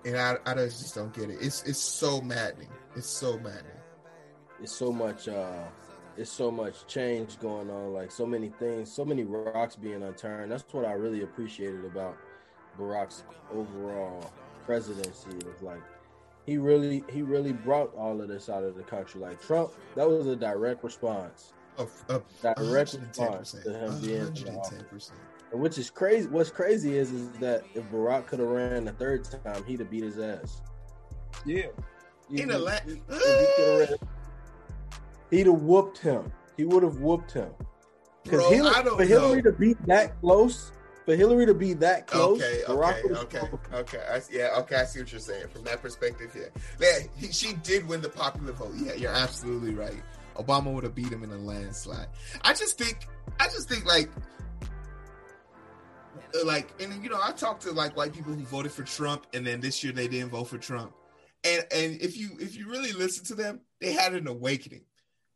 And I, I just don't get it. It's it's so maddening. It's so maddening. It's so much. uh It's so much change going on. Like so many things, so many rocks being unturned. That's what I really appreciated about Barack's overall presidency. Is like he really he really brought all of this out of the country. Like Trump, that was a direct response. Of, of Direct response to him being in 110%. And which is crazy. What's crazy is is that if Barack could have ran the third time, he'd have beat his ass. Yeah. In a la- he coulda ran- he'd have whooped him. He would have whooped him. Because Bro, for Hillary know. to be that close, for Hillary to be that close, Okay, Barack okay, okay, okay. I, yeah, okay. I see what you're saying from that perspective. Yeah, yeah. He, she did win the popular vote. Yeah, you're absolutely right. Obama would have beat him in a landslide. I just think, I just think like like, and you know, I talked to like white people who voted for Trump, and then this year they didn't vote for Trump. And and if you if you really listen to them, they had an awakening.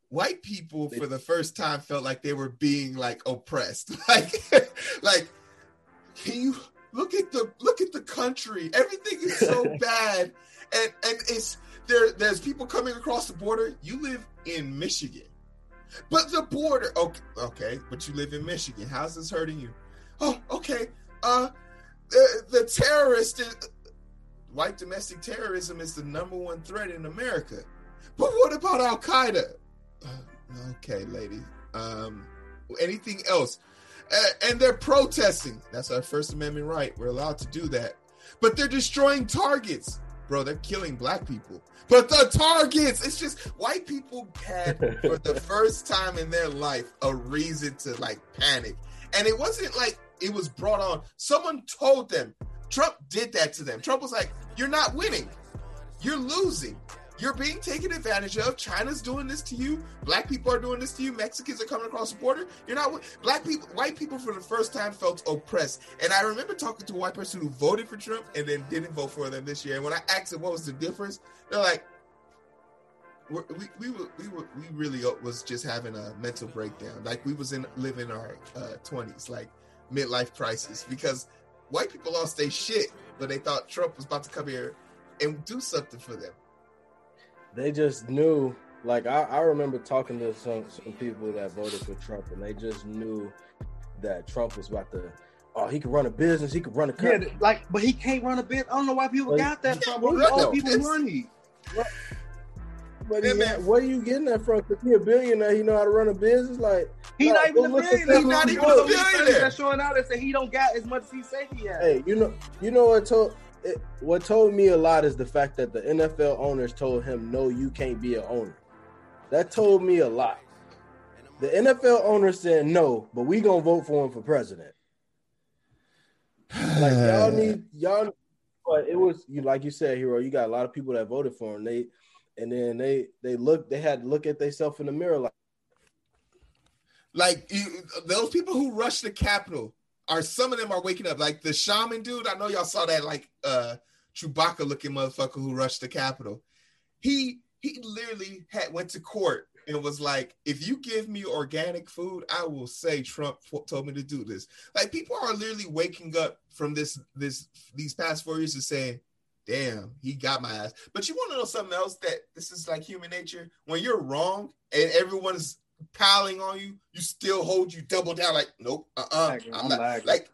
White people for the first time felt like they were being like oppressed. [LAUGHS] Like, like, can you look at the look at the country? Everything is so [LAUGHS] bad, and and it's there. There's people coming across the border. You live in Michigan, but the border. Okay, okay, but you live in Michigan. How's this hurting you? Oh, okay. Uh, the, the terrorist is, white domestic terrorism is the number one threat in America. But what about Al Qaeda? Uh, okay, lady. Um, anything else? Uh, and they're protesting. That's our First Amendment right. We're allowed to do that. But they're destroying targets. Bro, they're killing black people. But the targets, it's just white people had for the [LAUGHS] first time in their life a reason to like panic. And it wasn't like it was brought on. Someone told them. Trump did that to them. Trump was like, You're not winning. You're losing. You're being taken advantage of. China's doing this to you. Black people are doing this to you. Mexicans are coming across the border. You're not black people. White people for the first time felt oppressed. And I remember talking to a white person who voted for Trump and then didn't vote for them this year. And when I asked them what was the difference, they're like, we we were, we were we really was just having a mental breakdown. Like we was in living our uh, twenties, like midlife crisis, because white people lost their shit, but they thought Trump was about to come here and do something for them they just knew. Like I, I remember talking to some some people that voted for Trump, and they just knew that Trump was about to. Oh, he could run a business. He could run a country. Yeah, like, but he can't run a bit. I don't know why people got that from. All people money. But yeah, man. where are you getting that from? Because he a billionaire, he know how to run a business. Like he not even a billionaire. He's not even a billionaire. That's showing out that say he don't got as much as he say he has. Hey, you know, you know what told it, what told me a lot is the fact that the NFL owners told him, "No, you can't be an owner." That told me a lot. The NFL owners said no, but we gonna vote for him for president. like y'all [SIGHS] need y'all, but it was you like you said, Heero. You got a lot of people that voted for him. They and then they they look they had to look at themselves in the mirror like like you, those people who rushed the Capitol are some of them are waking up. Like the shaman dude, I know y'all saw that like uh Chewbacca looking motherfucker who rushed the Capitol. He he literally had went to court and was like, if you give me organic food, I will say Trump told me to do this. Like people are literally waking up from this this these past four years and saying, damn, he got my ass. But you want to know something else that this is like human nature? When you're wrong and everyone's piling on you, you still hold you double down like, nope, uh uh-uh, uh, I'm not like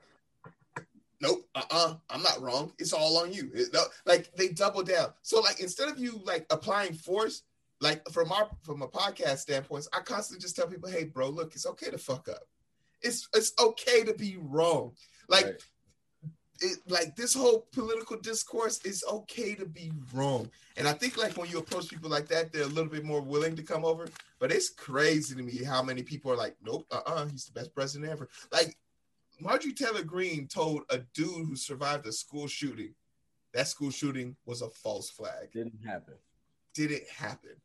nope, uh uh-uh, uh, I'm not wrong. It's all on you. It, like they double down. So like instead of you like applying force, like from our from a podcast standpoint, I constantly just tell people, hey bro, look, it's okay to fuck up. It's it's okay to be wrong. Like right it, like this whole political discourse is okay to be wrong. And I think like when you approach people like that, they're a little bit more willing to come over. But it's crazy to me how many people are like, nope, uh-uh, he's the best president ever. Like Marjorie Taylor Greene told a dude who survived a school shooting, that school shooting was a false flag. Didn't happen. Did it happen?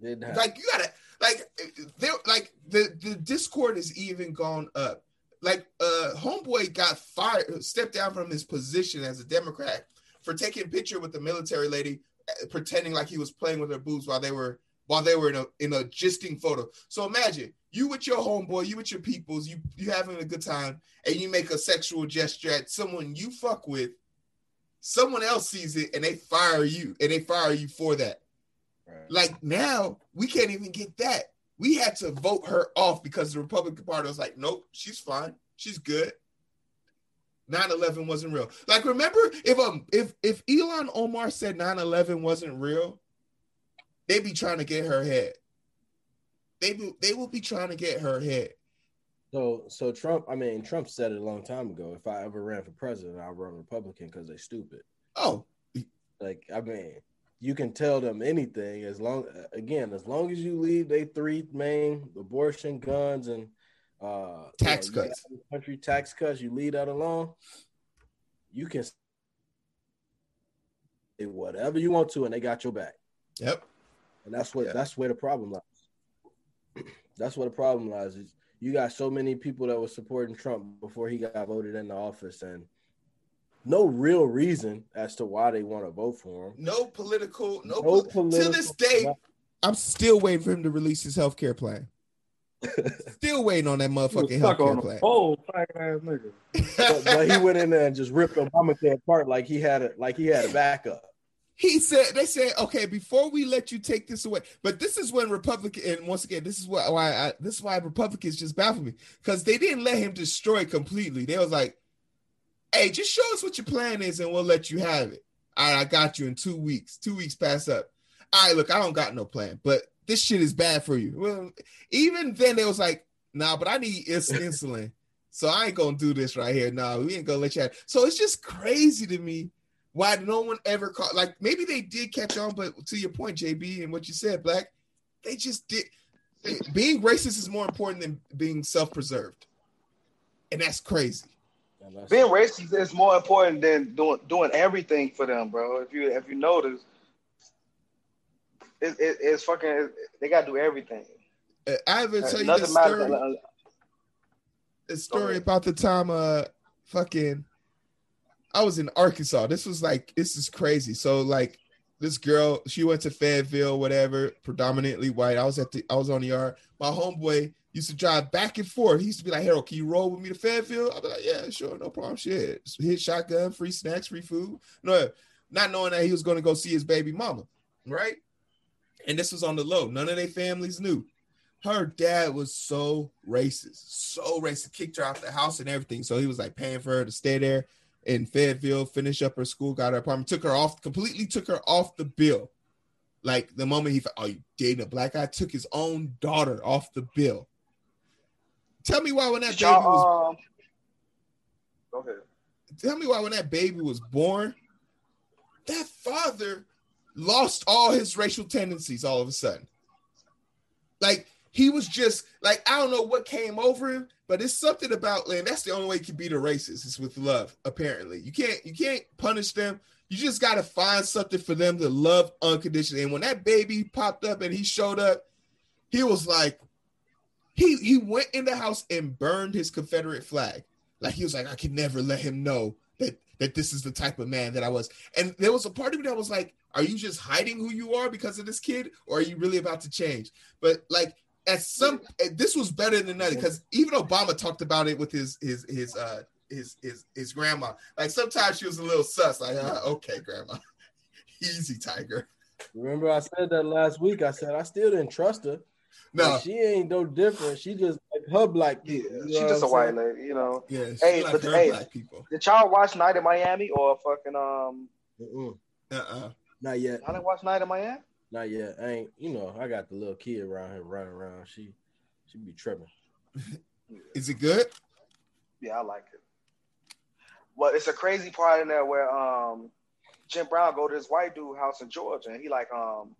Didn't happen. Like you gotta like there like the the discord is even gone up like uh homeboy got fired stepped down from his position as a democrat for taking a picture with the military lady uh, pretending like he was playing with her boobs while they were while they were in a in a gisting photo. So imagine you with your homeboy you with your peoples you you having a good time and you make a sexual gesture at someone you fuck with someone else sees it and they fire you and they fire you for that. Right. like now we can't even get that we had to vote her off because the Republican Party was like, nope, she's fine, she's good. 9-11 wasn't real. Like, remember if um if if Ilhan Omar said 9-11 wasn't real, they'd be trying to get her head. They be, they will be trying to get her head. So so Trump, I mean Trump said it a long time ago. If I ever ran for president, I'll run Republican because they're stupid. Oh, like I mean, you can tell them anything as long again as long as you leave they three main abortion guns and uh tax you know, cuts. country tax cuts you leave that alone you can say whatever you want to and they got your back. Yep. And that's what that's where the problem lies. [CLEARS THROAT] That's where the problem lies is you got so many people that were supporting Trump before he got voted into office, and no real reason as to why they want to vote for him. No political, no, No pol- to this day, I'm still waiting for him to release his health care plan. [LAUGHS] still waiting on that motherfucking stuck health care plan. pole, faggot ass nigga. but, but he went in there and just ripped Obamacare apart like he had a like he had a backup. He said they said, okay, before we let you take this away, but this is when Republican and once again, this is why why I, this is why Republicans just baffle me because they didn't let him destroy completely. They was like, hey, just show us what your plan is and we'll let you have it. All right, I got you in two weeks. Two weeks pass up. All right, look, I don't got no plan, but this shit is bad for you. Well, even then they was like, nah, but I need ins- [LAUGHS] insulin. So I ain't gonna do this right here. No, we ain't gonna let you have. So it's just crazy to me why no one ever caught like maybe they did catch on, but to your point, JB, and what you said, Black, they just did being racist is more important than being self-preserved. And that's crazy. And Being racist is more important than doing doing everything for them, bro. If you if you notice, it, it, it's fucking. They gotta do everything. Uh, I ever tell you Nothing this matters. story, a story about the time uh fucking I was in Arkansas. This was like this is crazy. So like this girl, she went to Fayetteville, whatever, predominantly white. I was at the I was on the yard. My homeboy used to drive back and forth. He used to be like, Harold, can you roll with me to Fayetteville? I'd be like, Yeah, sure, no problem. Shit. Hit shotgun, free snacks, free food. No, not knowing that he was gonna go see his baby mama, right? And this was on the low. None of their families knew her dad was so racist, so racist, kicked her out the house and everything. So he was like paying for her to stay there in Fayetteville, finish up her school, got her apartment, took her off, completely took her off the bill. Like the moment he, oh, you dating a black guy, took his own daughter off the bill. Tell me why when that baby was, um, go ahead. tell me why when that baby was born, that father lost all his racial tendencies all of a sudden. Like he was just like I don't know what came over him, but it's something about and that's the only way you can beat a racist is with love. Apparently, you can't you can't punish them. You just got to find something for them to love unconditionally. And when that baby popped up and he showed up, he was like, he he went in the house and burned his Confederate flag. Like he was like, I can never let him know that that this is the type of man that I was. And there was a part of me that was like, are you just hiding who you are because of this kid, or are you really about to change? But like at some, this was better than nothing because even Obama talked about it with his his his uh his his his grandma. Like sometimes she was a little sus, like, uh, okay, grandma, [LAUGHS] easy, tiger. Remember, I said that last week. I said I still didn't trust her. No, Like, she ain't no different. She just like her black Yeah, you she's know just a white lady, you know. yeah, Hey, like but her hey- black people. Did y'all watch Night in Miami or fucking um? Mm-mm. Uh-uh. Not yet. I didn't watch Night in Miami. Not yet. I ain't. You know, I got the little kid around here running around. She, she be tripping. [LAUGHS] Is it good? Yeah, I like it. Well, it's a crazy part in there where um Jim Brown go to this white dude house in Georgia and he like um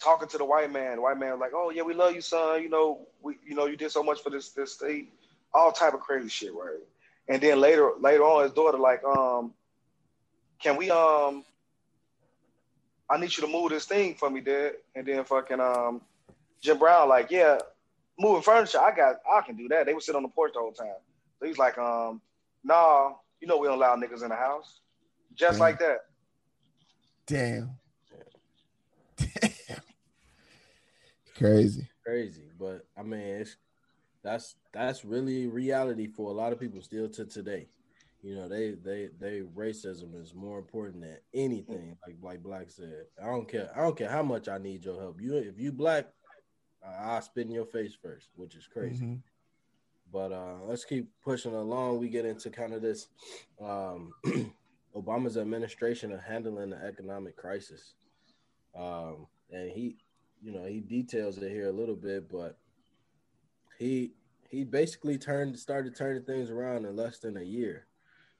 talking to the white man. The white man was like, "Oh yeah, we love you, son. You know, we you know you did so much for this this state. All type of crazy shit, right?" And then later later on, his daughter like, um, "Can we um." I need you to move this thing for me, Dad. And then fucking um, Jim Brown like, yeah, moving furniture, I got, I can do that. They would sit on the porch the whole time. So he's like, um, nah, you know we don't allow niggas in the house, just Yeah. like that. Damn. Damn. Crazy. Crazy, but I mean, it's that's that's really reality for a lot of people still to today. You know, they they they racism is more important than anything. Like like Black said, I don't care. I don't care how much I need your help. You if you black, I- I'll spit in your face first, which is crazy. Mhm. But uh, let's keep pushing along. We get into kind of this um, [CLEARS THROAT] Obama's administration of handling the economic crisis, um, and he, you know, he details it here a little bit, but he he basically turned started turning things around in less than a year.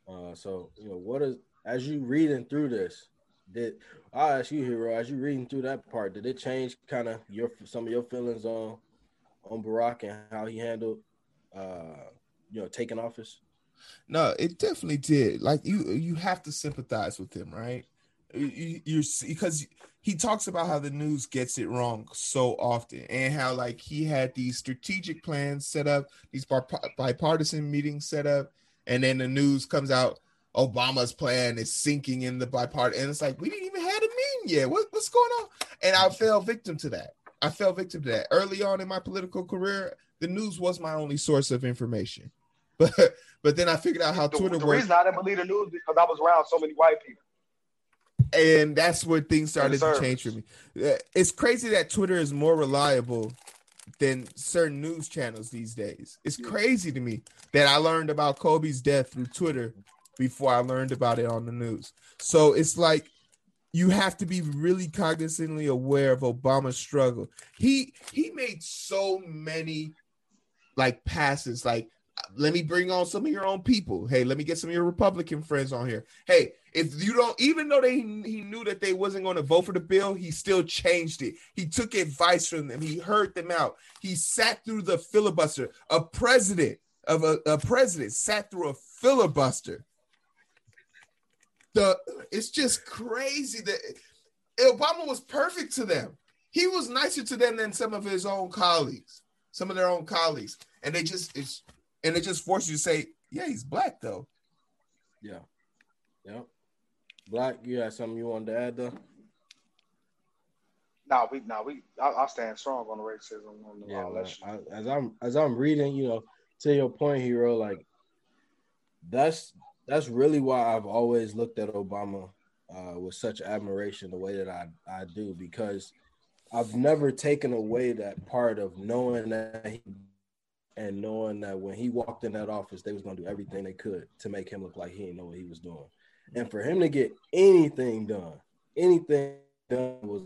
Uh, so you know, what is as you reading through this? Did I'll ask you, Heero, as you reading through that part, did it change kind of your some of your feelings on on Barack and how he handled uh you know taking office? No, it definitely did. Like you, you have to sympathize with him, right? You- You're because he talks about how the news gets it wrong so often, and how like he had these strategic plans set up, these bipartisan meetings set up, and then the news comes out. Obama's plan is sinking in the bipartisan, and it's like we didn't even have a meeting yet. What, what's going on? And I fell victim to that. I fell victim to that early on in my political career. The news was my only source of information, [LAUGHS] but but then I figured out how The, Twitter the works, reason I didn't believe the news because I was around so many white people. And that's where things started to change for me. Uh, It's crazy that Twitter is more reliable than certain news channels these days. It's crazy to me that I learned about Kobe's death through Twitter before I learned about it on the news. So it's like you have to be really cognizantly aware of Obama's struggle. He he made so many like passes like let me bring on some of your own people. Hey, let me get some of your Republican friends on here. Hey, if you don't, even though they he knew that they wasn't going to vote for the bill, he still changed it. He took advice from them. He heard them out. He sat through the filibuster. A president of a, a president sat through a filibuster. The it's just crazy that Obama was perfect to them. He was nicer to them than some of his own colleagues, some of their own colleagues, and they just it's and it just forces you to say, yeah, he's black though. Yeah. Yep. Black, you had something you wanted to add though? Nah, we, nah, we. I, I stand strong on the racism and Yeah, all that shit. I, as I'm as I'm reading, you know, to your point, Heero, like that's that's really why I've always looked at Obama uh, with such admiration the way that I I do because I've never taken away that part of knowing that he and knowing that when he walked in that office, they was gonna do everything they could to make him look like he didn't know what he was doing, and for him to get anything done, anything done was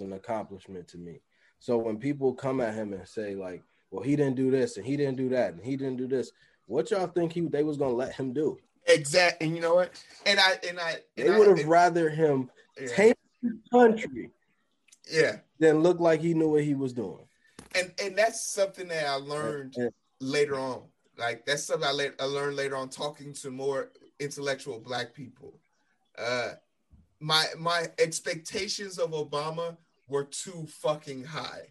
an accomplishment to me. So when people come at him and say like, "Well, he didn't do this and he didn't do that and he didn't do this," what y'all think he they was gonna let him do? Exactly. and you know what? And I and I and They would have rather him yeah, take the country yeah. than look like he knew what he was doing. And and that's something that I learned later on. Like that's something I, la- I learned later on talking to more intellectual black people. Uh, my my expectations of Obama were too fucking high,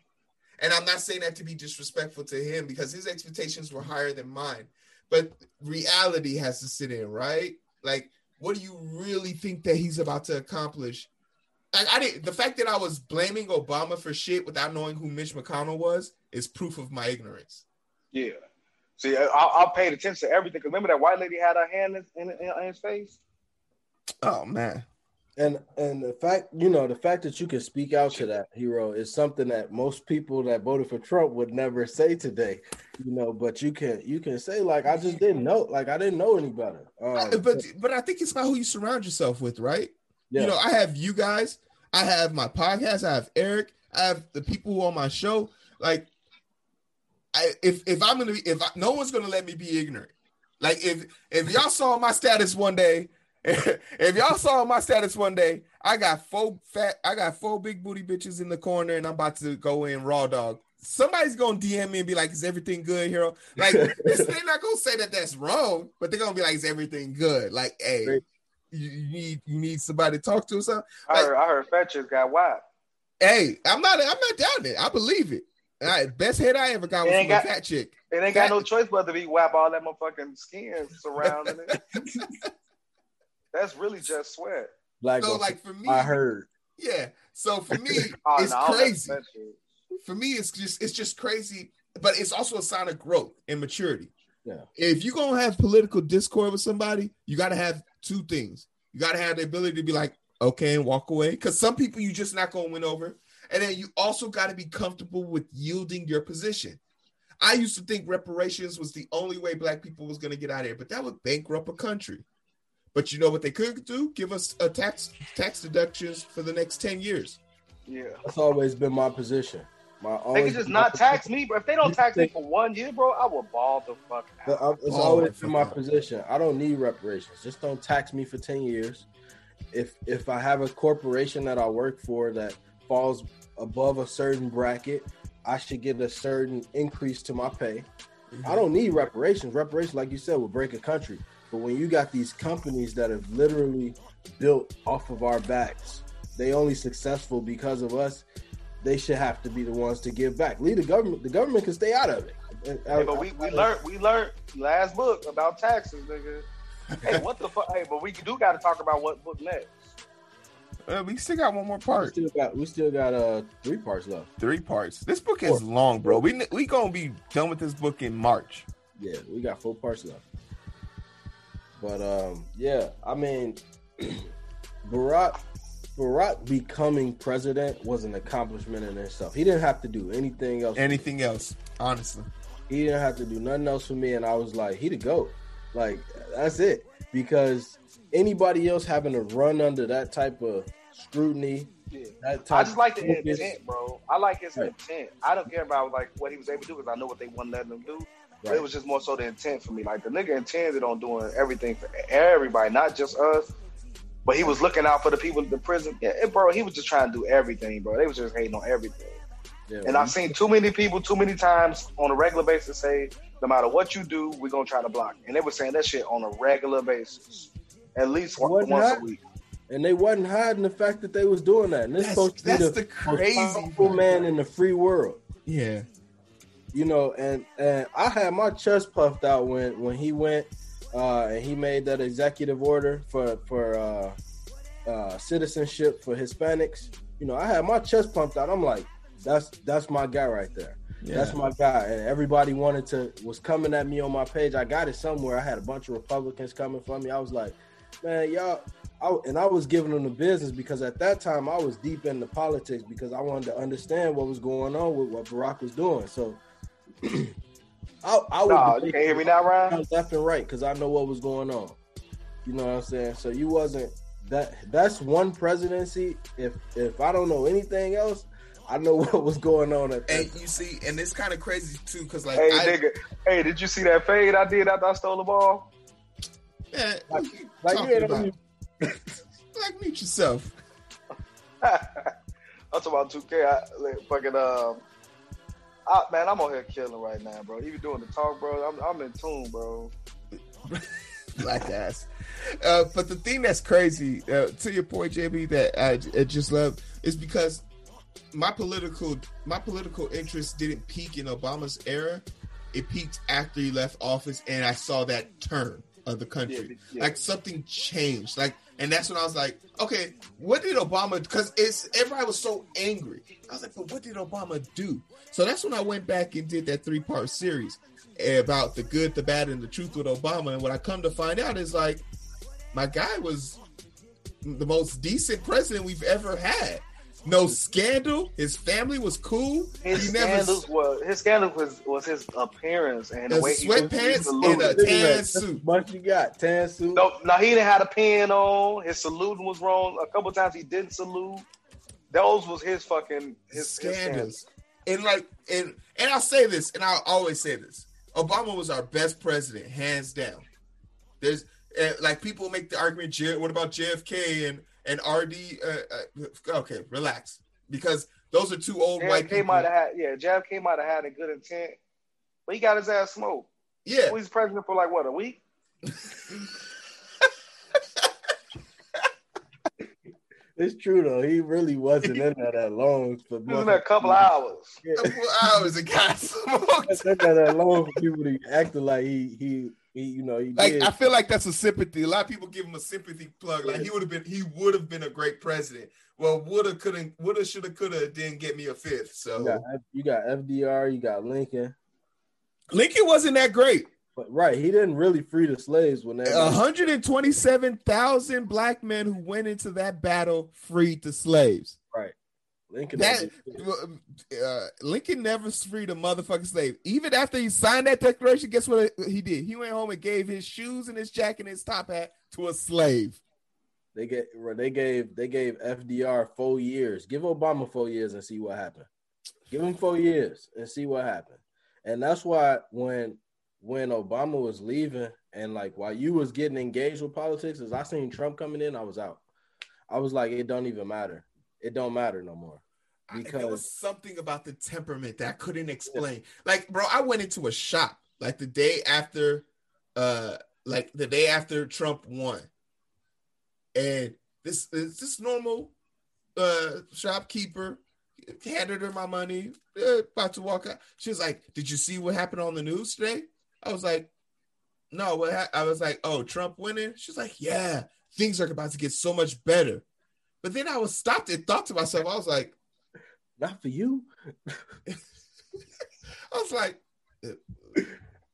and I'm not saying that to be disrespectful to him because his expectations were higher than mine. But reality has to sit in, right? Like, what do you really think that he's about to accomplish? Like, I didn't. The fact that I was blaming Obama for shit without knowing who Mitch McConnell was is proof of my ignorance. Yeah. See, I, I paid attention to everything. Remember that white lady had her hand in, in, in his face. Oh man, And and the fact, you know, the fact that you can speak out to that Heero is something that most people that voted for Trump would never say today. You know, but you can you can say like I just didn't know, like I didn't know any better. Um, but but I think it's about who you surround yourself with, right? Yeah. You know, I have you guys, I have my podcast, I have Eric, I have the people who on my show. Like, I if if I'm gonna be if I, no one's gonna let me be ignorant. Like if if y'all saw my status one day, [LAUGHS] if y'all saw my status one day, I got four fat, I got four big booty bitches in the corner, and I'm about to go in raw dog. Somebody's gonna DM me and be like, "Is everything good, Heero?" Like [LAUGHS] they're not gonna say that that's wrong, but they're gonna be like, "Is everything good?" Like, hey. You, you need you need somebody to talk to or something. I Like- heard, I heard Fetchers got whacked. Hey, I'm not I'm not down it. I believe it. All right, best head I ever got was It from ain't a fat chick. It ain't got no choice but to be whap all that motherfucking skin surrounding it. [LAUGHS] That's really just sweat. like, So like for me, I heard. yeah. So for me, [LAUGHS] Oh, it's no, I don't like crazy. For me, it's just it's just crazy, but it's also a sign of growth and maturity. Yeah. If you're gonna have political discord with somebody, you gotta have two things. You gotta have the ability to be like, okay, and walk away. Because some people you just not gonna win over. And then you also got to be comfortable with yielding your position. I used to think reparations was the only way black people was going to get out of here, but that would bankrupt a country. But you know what they could do? Give us a tax tax deductions for the next 10 years. Yeah. That's always been my position. My They can just not tax me, bro. if they don't tax me for one year, bro, I will ball the fuck But out. I- It's Oh, always in my position. I don't need reparations. Just don't tax me for ten years. If if I have a corporation that I work for that falls above a certain bracket, I should get a certain increase to my pay. I don't need reparations. Reparations, like you said, will break a country. But when you got these companies that have literally built off of our backs, they only successful because of us. They should have to be the ones to give back. Leave the government. The government can stay out of it. Hey, but we, we learned we learned last book about taxes, nigga. hey, [LAUGHS] what the fuck? Hey, but we do got to talk about what book next. Uh, we still got one more We part. still got we still got uh three parts left. Three parts. This book is long, bro. We we gonna be done with this book in March. Yeah, we got four parts left. But um, yeah, I mean, [CLEARS THROAT] Barack Barack becoming president was an accomplishment in itself. He didn't have to do anything else. Anything else? Honestly, he didn't have to do nothing else for me, and I was like, he to go. Like that's it. Because anybody else having to run under that type of scrutiny, Yeah. that type I just like the focus- intent, bro. I like his Right. intent. I don't care about like what he was able to do because I know what they want to let him do. But Right. it was just more so the intent for me. Like the nigga intended on doing everything for everybody, not just us. But he was looking out for the people in the prison. Yeah, and bro, he was just trying to do everything, bro. They was just hating on everything. Yeah, And I've seen too many people, too many times on a regular basis say, no matter what you do, we're gonna try to block. And they were saying that shit on a regular basis, at least Wasn't once that- a week. and they wasn't hiding the fact that they was doing that. And this That's- supposed to be the, the crazy most powerful man in the free world. yeah. you know, and and I had my chest puffed out when when he went uh, and he made that executive order for for uh, uh, citizenship for Hispanics. You know, I had my chest pumped out. I'm like, that's that's my guy right there. Yeah. That's my guy. And everybody wanted to was coming at me on my page. I got it somewhere. I had a bunch of Republicans coming for me. I was like, man, y'all. I, and I was giving them the business because at that time I was deep into politics because I wanted to understand what was going on with what Barack was doing. So [CLEARS THROAT] I, I Nah, would you can't hear me now, Ryan? left and right because I know what was going on. You know what I'm saying? So you wasn't that. That's one presidency. If if I don't know anything else, I know [LAUGHS] what was going on at that. And you see, and it's kind of crazy too, because like, Hey, I, nigga. Hey, did you see that fade I did after I stole the ball? man, Like- what you like you talking ain't about? [LAUGHS] like mute yourself. [LAUGHS] I'm talking about 2K. I, like, fucking, um, I, man, I'm on here killing right now, bro. Even doing the talk, bro. I'm, I'm in tune, bro. [LAUGHS] black ass. Uh, but the thing that's crazy, uh, to your point, JB, that I, I just love is because my political my political interest didn't peak in Obama's era. It peaked after he left office, and I saw that turn of the country. Yeah, yeah. Like something changed. Like, and that's when I was like, okay, what did Obama? Because it's everybody was so angry. I was like, but what did Obama do? So that's when I went back and did that three part series about the good, the bad, and the truth with Obama. And what I come to find out is like, my guy was the most decent president we've ever had. No scandal. His family was cool. His he never scandals was his scandal was was his appearance and the, The way he sweatpants he and a tan suit. Much you got tan suit. No, no, he didn't have a pen on. His saluting was wrong. A couple times he didn't salute. Those was his fucking his, his scandals. And like, and and I'll say this, and I'll always say this: Obama was our best president, hands down. There's uh, like people make the argument, what about JFK and and RD? Uh, uh, okay, relax, because those are two old white JFK people. might have had yeah, JFK might have had a good intent, but he got his ass smoked. Yeah, He was president for like what a week. [LAUGHS] It's true though. He really wasn't in there that long. For He was in a couple hours. Yeah. a couple hours and got [LAUGHS] smoked. In there that long for people to act like he he he. You know he Like did. I feel like that's a sympathy. A lot of people give him a sympathy plug. Like he would have been, he would have been a great president. Well, woulda, couldn't, woulda, shoulda, coulda, didn't get me a fifth. So you got, you got FDR, you got Lincoln, Lincoln wasn't that great. but right, he didn't really free the slaves when they. 127,000 black men who went into that battle freed the slaves. Lincoln That uh, Lincoln never freed a motherfucking slave. Even after he signed that declaration, guess what he did? He went home and gave his shoes and his jacket and his top hat to a slave. They get they gave they gave FDR four years. Give Obama four years and see what happened. Give him four years and see what happened. And that's why when when Obama was leaving and like while you was getting engaged with politics, as I seen Trump coming in, I was out. I was like, it don't even matter. It don't matter no more. I- there Because- was something about the temperament that I couldn't explain. Like, bro, I went into a shop like the day after uh like the day after Trump won, and this is this normal uh shopkeeper handed her my money, uh, about to walk out. She was like, "Did you see what happened on the news today?" I was like, "No." What ha-? I was like, "Oh, Trump winning." She's like, "Yeah, things are about to get so much better." But then I was stopped and thought to myself, I was like, Not for you. [LAUGHS] I was like,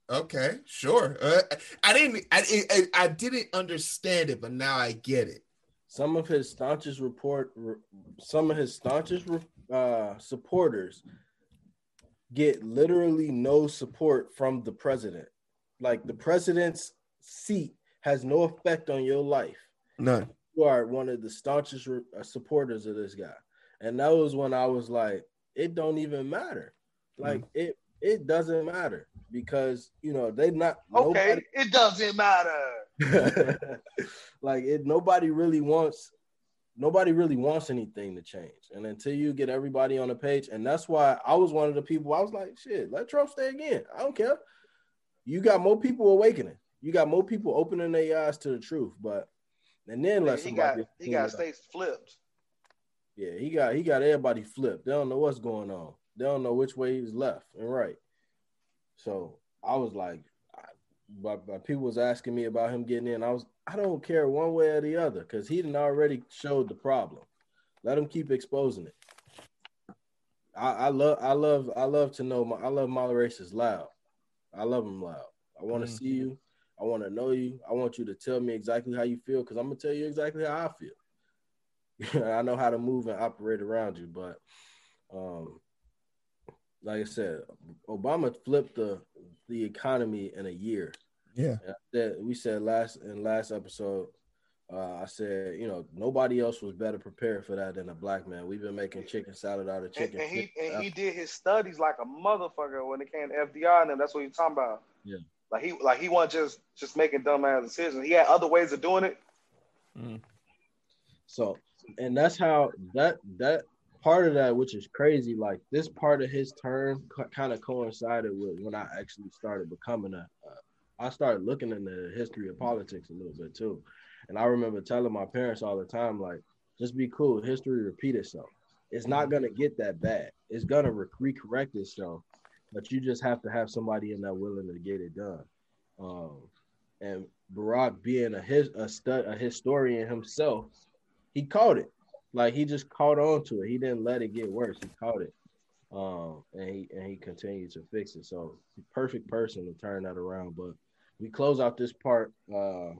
okay, sure. Uh, I didn't, I, I, I didn't understand it, but now I get it. Some of his staunchest report, some of his staunchest uh, supporters get literally no support from the president. Like the president's seat has no effect on your life. None. You are one of the staunchest uh, supporters of this guy, and that was when I was like, it don't even matter. Mm-hmm. Like it, it doesn't matter because you know they not Okay, it doesn't matter. [LAUGHS] like it. Nobody really wants. Nobody really wants anything to change, and until you get everybody on the page, and that's why I was one of the people. I was like, shit, let Trump stay again. I don't care. You got more people awakening. You got more people opening their eyes to the truth, but and then let he got somebody he got states flipped. Yeah, he got he got everybody flipped. They don't know what's going on. They don't know which way is left and right. So I was like, I, but, but people was asking me about him getting in. I was I don't care one way or the other because he didn't already showed the problem. Let him keep exposing it. I, I love I love I love to know my I love Molly Races loud. I love him loud. I want to Mhm. see you. I want to know you. I want you to tell me exactly how you feel because I'm gonna tell you exactly how I feel. [LAUGHS] I know how to move and operate around you, but um, like I said, Obama flipped the the economy in a year. Yeah. And said, we said last in last episode, uh, I said, you know, nobody else was better prepared for that than a black man. We've been making chicken salad out of chicken. and he and he did his studies like a motherfucker when it came to FDR and them. That's what you're talking about. Yeah. Like he like he wasn't just just making dumbass decisions. He had other ways of doing it. So, and that's how that that part of that, which is crazy, like this part of his term co- kind of coincided with when I actually started becoming a. Uh, I started looking into the history of politics a little bit too, and I remember telling my parents all the time, like, just be cool. History repeat itself. It's not gonna get that bad. It's gonna re- recorrect itself, but you just have to have somebody in there willing to get it done. Um, and Barack being a his a stud a historian himself, he caught it. Like he just caught on to it. He didn't let it get worse. He caught it. Um, and he and he continued to fix it. So perfect person to turn that around. But we close out this part uh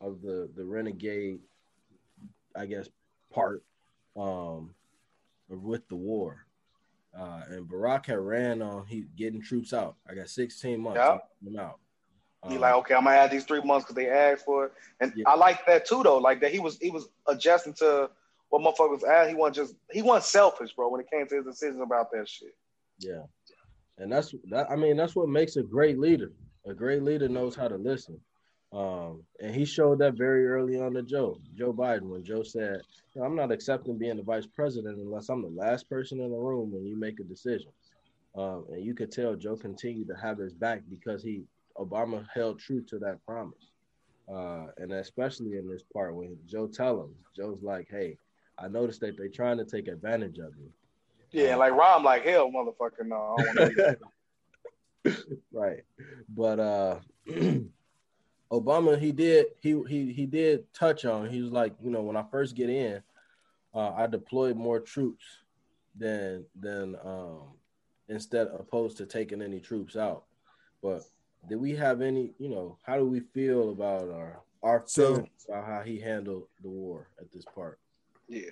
of the the renegade, I guess, part um with the war. Uh, and Barack had ran on he getting troops out. I got 16 months. I'm out. Um, like, okay, I'm gonna add these three months because they asked for it. And Yeah. I like that too though. Like that he was he was adjusting to what motherfuckers asked. He wasn't just he wasn't selfish, bro, when it came to his decisions about that shit. Yeah. And that's that I mean, that's what makes a great leader. A great leader knows how to listen. Um, and he showed that very early on to Joe, Joe Biden, when Joe said, I'm not accepting being the vice president unless I'm the last person in the room when you make a decision. Um, and you could tell Joe continued to have his back because he Obama held true to that promise. Uh, and especially in this part when Joe tell him, Joe's like, Hey, I noticed that they're trying to take advantage of you. Yeah, like Rahm, like hell, motherfucker, no, I don't want to do that. [LAUGHS] right but uh [CLEARS THROAT] obama he did he he he did touch on he was like you know when i first get in uh i deployed more troops than than um instead opposed to taking any troops out but did we have any you know how do we feel about our our So- about how he handled the war at this part Yeah.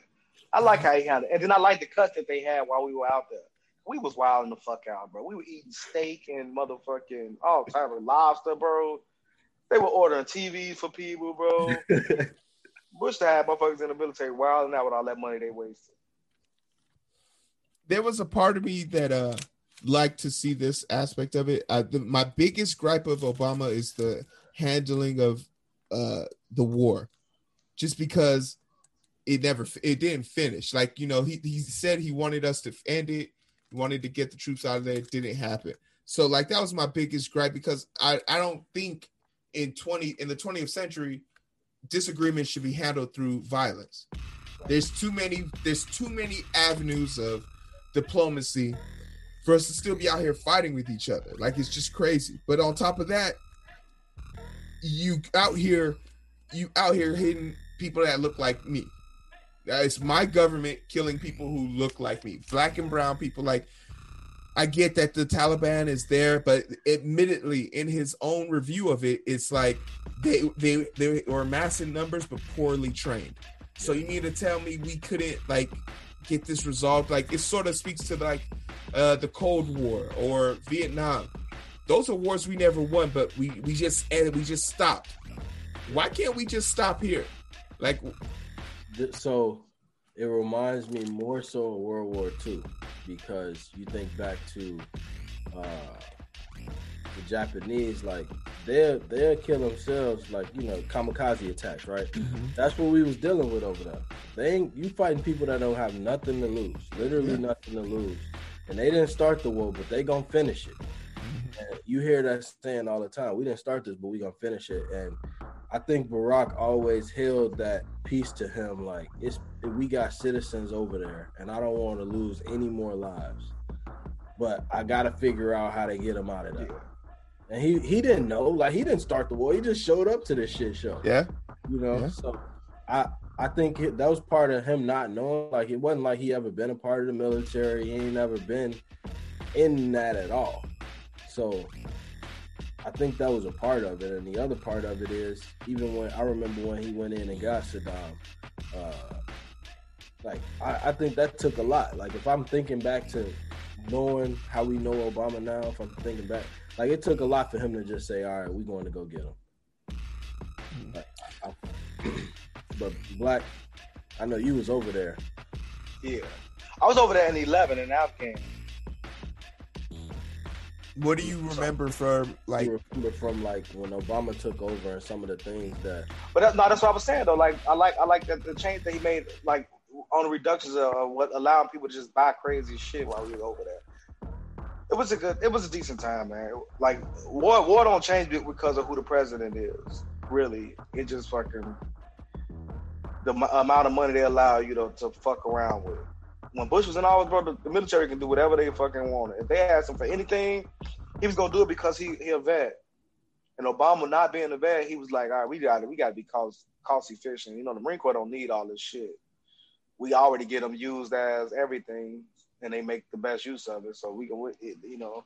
I like how he handled it. And then I like the cuts that they had while we were out there. We was wilding the fuck out, bro. We were eating steak and motherfucking all type of lobster, bro. They were ordering TVs for people, bro. [LAUGHS] Bush to have motherfuckers in the military wilding out with all that money they wasted. there was a part of me that uh liked to see this aspect of it. Uh, the, my biggest gripe of Obama is the handling of uh the war, just because it never it didn't finish. Like you know, he he said he wanted us to end it, he wanted to get the troops out of there. It didn't happen. So like that was my biggest gripe because I I don't think in 20 in the 20th century, disagreements should be handled through violence. There's too many, there's too many avenues of diplomacy for us to still be out here fighting with each other. Like it's just crazy. But on top of that, you out here, you out here hitting people that look like me. It's my government killing people who look like me, black and brown people. Like I get that the Taliban is there, but admittedly, in his own review of it, it's like they they they were massive numbers but poorly trained. So you need to tell me we couldn't like get this resolved? Like it sort of speaks to like uh, the Cold War or Vietnam. Those are wars we never won, but we we just and we just stopped. Why can't we just stop here? Like So it reminds me more so of World War II because you think back to uh, the Japanese, like they'll they'll kill themselves, like you know, kamikaze attacks, right? Mm-hmm. That's what we was dealing with over there. They ain't you fighting people that don't have nothing to lose, literally Yeah. nothing to lose, and they didn't start the war, but they gonna finish it. Mm-hmm. And you hear that saying all the time. We didn't start this, but we gonna finish it. And I think Barack always held that piece to him. Like it's we got citizens over there, and I don't want to lose any more lives. But I got to figure out how to get them out of there. And he he didn't know. Like he didn't start the war. He just showed up to this shit show. yeah, You know. Yeah. So I I think it, that was part of him not knowing. Like it wasn't like he ever been a part of the military. He ain't never been in that at all. So I think that was a part of it. And the other part of it is even when I remember when he went in and got Saddam, uh, like I, I think that took a lot. Like if I'm thinking back to knowing how we know Obama now, if I'm thinking back, like it took a lot for him to just say, "All right, we're going to go get him." Like, I- [CLEARS THROAT] but Black, I know you was over there. Yeah. I was over there in 11 in Afghan. what do you remember from like? you remember from like when Obama took over and some of the things that But that, no, that's what I was saying though. Like I like I like that the change that he made, like on reductions of what allowing people to just buy crazy shit while we were over there. It was a good, it was a decent time, man. Like war, war don't change be- because of who the president is. Really, it just fucking the m- amount of money they allow you to, to fuck around with. When Bush was in office, bro, the, military can do whatever they fucking wanted. If they asked him for anything, he was gonna do it because he he a vet. And Obama not being a vet, he was like, all right, we got to we got to be cost cost efficient. You know, the Marine Corps don't need all this shit. We already get them used as everything, and they make the best use of it. So we can, you know,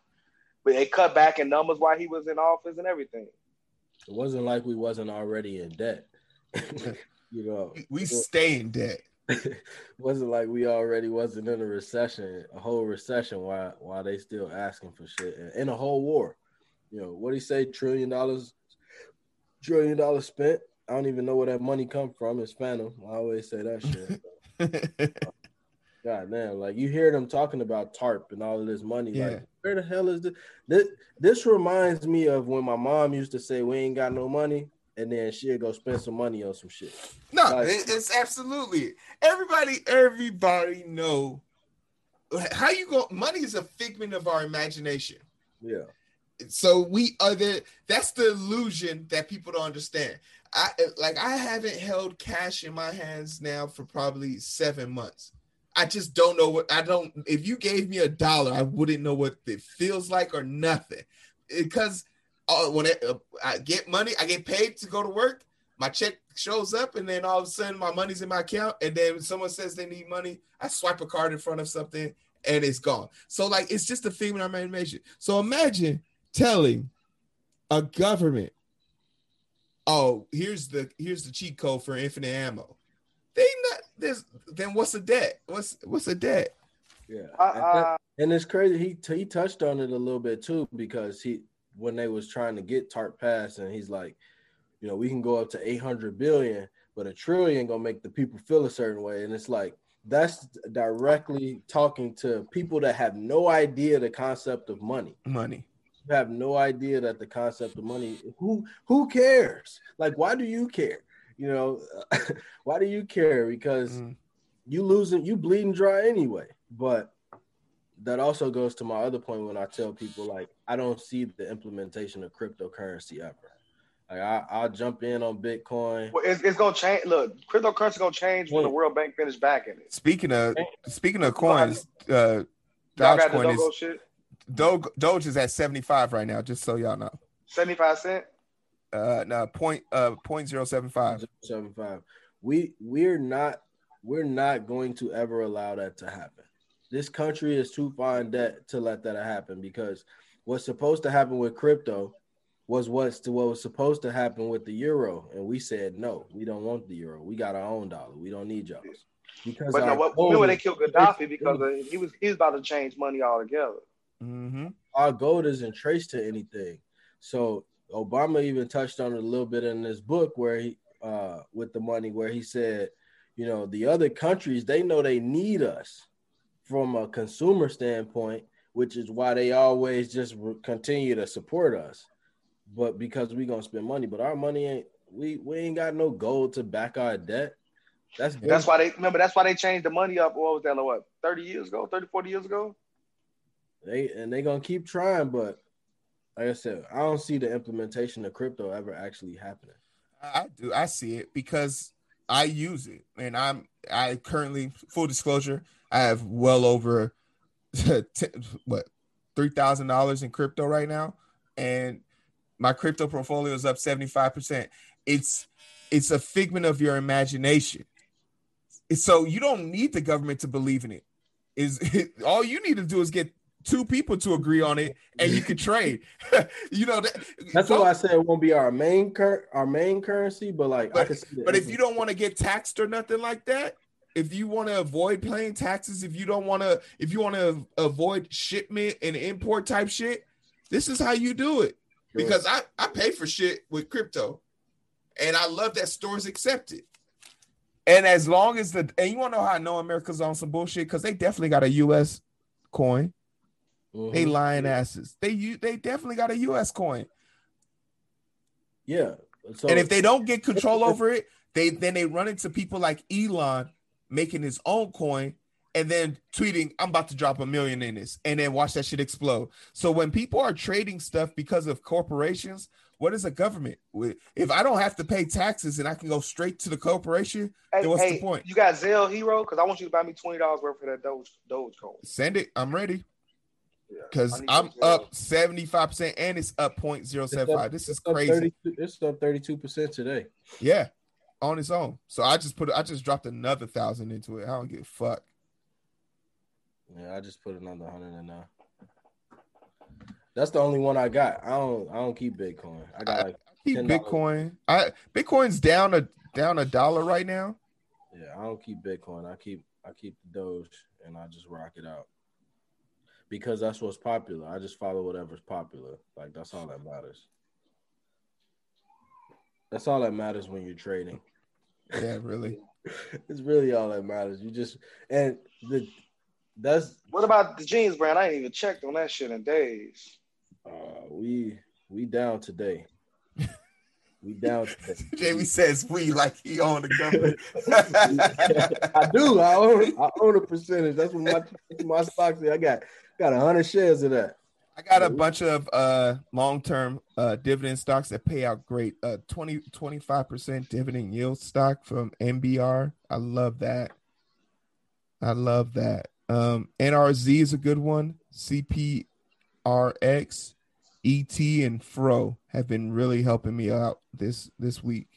but they cut back in numbers while he was in office and everything. it wasn't like we wasn't already in debt. [LAUGHS] you know, We stay in debt. it [LAUGHS] wasn't like we already wasn't in a recession, a whole recession while while they still asking for shit and in a whole war. You know, what do you say, trillion dollars trillion dollars spent? I don't even know where that money come from. It's phantom. I always say that shit. [LAUGHS] God damn, like you hear them talking about TARP and all of this money. Yeah. Like, where the hell is this? this? This reminds me of when my mom used to say, We ain't got no money, and then she'd go spend some money on some shit. No, Like- it's absolutely everybody. Everybody know how you go. Money is a figment of our imagination. Yeah. So we are the. That's the illusion that people don't understand. I like. I haven't held cash in my hands now for probably seven months. I just don't know what I don't. If you gave me a dollar, I wouldn't know what it feels like or nothing. Because uh, when it, uh, I get money, I get paid to go to work. My check shows up, and then all of a sudden, my money's in my account. And then someone says they need money, I swipe a card in front of something, and it's gone. So like, it's just a figment of my imagination. So imagine telling a government, "Oh, here's the here's the cheat code for infinite ammo." They not there's then what's a debt? What's what's a debt? Yeah. Uh, And uh, And it's crazy. He he touched on it a little bit too because he when they was trying to get TARP passed, and he's like, you know, we can go up to eight hundred billion, but a trillion gonna make the people feel a certain way, and it's like that's directly talking to people that have no idea the concept of money. Money. You have no idea that the concept of money. Who who cares? Like, why do you care? You know, [LAUGHS] why do you care? Because Mm. you losing, you bleeding dry anyway. But that also goes to my other point when I tell people like I don't see the implementation of cryptocurrency ever. Like I, I'll jump in on Bitcoin. Well, it's, it's gonna change. Look, cryptocurrency gonna change when the World Bank finish backing it. Speaking of speaking of coins, uh, Y'all Dogecoin is shit. Doge, Doge is at seventy five right now. Just so y'all know. Seventy five cent. Uh, no point uh point zero seven five. Seven five. We we're not we're not going to ever allow that to happen. This country is too far in debt to let that happen because what's supposed to happen with crypto was what's to what was supposed to happen with the euro, and we said no, we don't want the euro. We got our own dollar. We don't need y'all. Because But no, our what, goal remember they killed Gaddafi because of, he was he's about to change money altogether. Mm-hmm. our gold isn't traced to anything. So Obama even touched on it a little bit in his book where he uh with the money where he said, you know, the other countries they know they need us from a consumer standpoint, which is why they always just continue to support us. But because we gonna spend money, but our money ain't we we ain't got no gold to back our debt. That's That's why they remember. That's why they changed the money up. What was that? Like, what thirty years ago? 30, 40 years ago? They and they're gonna keep trying, but like I said, I don't see the implementation of crypto ever actually happening. I do. I see it because I use it, and I'm I currently full disclosure. I have well over [LAUGHS] what three thousand dollars in crypto right now, and my crypto portfolio is up seventy five percent. It's it's a figment of your imagination. So you don't need the government to believe in it. Is [LAUGHS] all you need to do is get two people to agree on it, and you can trade. [LAUGHS] you know that, That's why I said it won't be our main cur- our main currency, but like I But- can see But if you don't want to get taxed or nothing like that, if you want to avoid paying taxes, if you don't want to, if you want to avoid shipment and import type shit, this is how you do it. Because I I pay for shit with crypto, and I love that stores accept it. And as long as the and you want to know how I know America's on some bullshit because they definitely got a U.S. coin. Mhm. They lying asses. They you they definitely got a U.S. coin. yeah. So and if they don't get control over it, they then they run into people like Elon making his own coin and then tweeting, "I'm about to drop a million in this," and then watch that shit explode. So when people are trading stuff because of corporations, what is a government? If I don't have to pay taxes and I can go straight to the corporation, Hey, then what's hey, the point? You got Zelle Heero because I want you to buy me twenty dollars worth of that Doge Dogecoin. Send it. I'm ready Yeah, because I need I'm up 75 percent and it's up 0.075. This is it's up crazy. 32 it's up thirty two percent today. Yeah, on its own. So I just put I just dropped another thousand into it. I don't give a fuck. Yeah, I just put another hundred in there. That's the only one I got. I don't I don't keep Bitcoin. I got like Keep $10. Bitcoin. I Bitcoin's down a down a dollar right now. yeah, I don't keep Bitcoin. I keep I keep the Doge and I just rock it out. Because that's what's popular. I just follow whatever's popular. Like that's all that matters. That's all that matters when you're trading. Yeah, really. [LAUGHS] it's really all that matters. You just and the that's What about the jeans brand? I ain't even checked on that shit in days. uh we we down today. we down today. [LAUGHS] Jamie says we like he owned the company. [LAUGHS] I do. I own I own a percentage. That's what my that's my stocks. is. I got got a hundred shares of that. I got a bunch of uh long-term uh dividend stocks that pay out great. Uh 20 25% dividend yield stock from MBR. I love that. I love that. Um NRZ is a good one. CPRX, ET and Fro have been really helping me out this this week.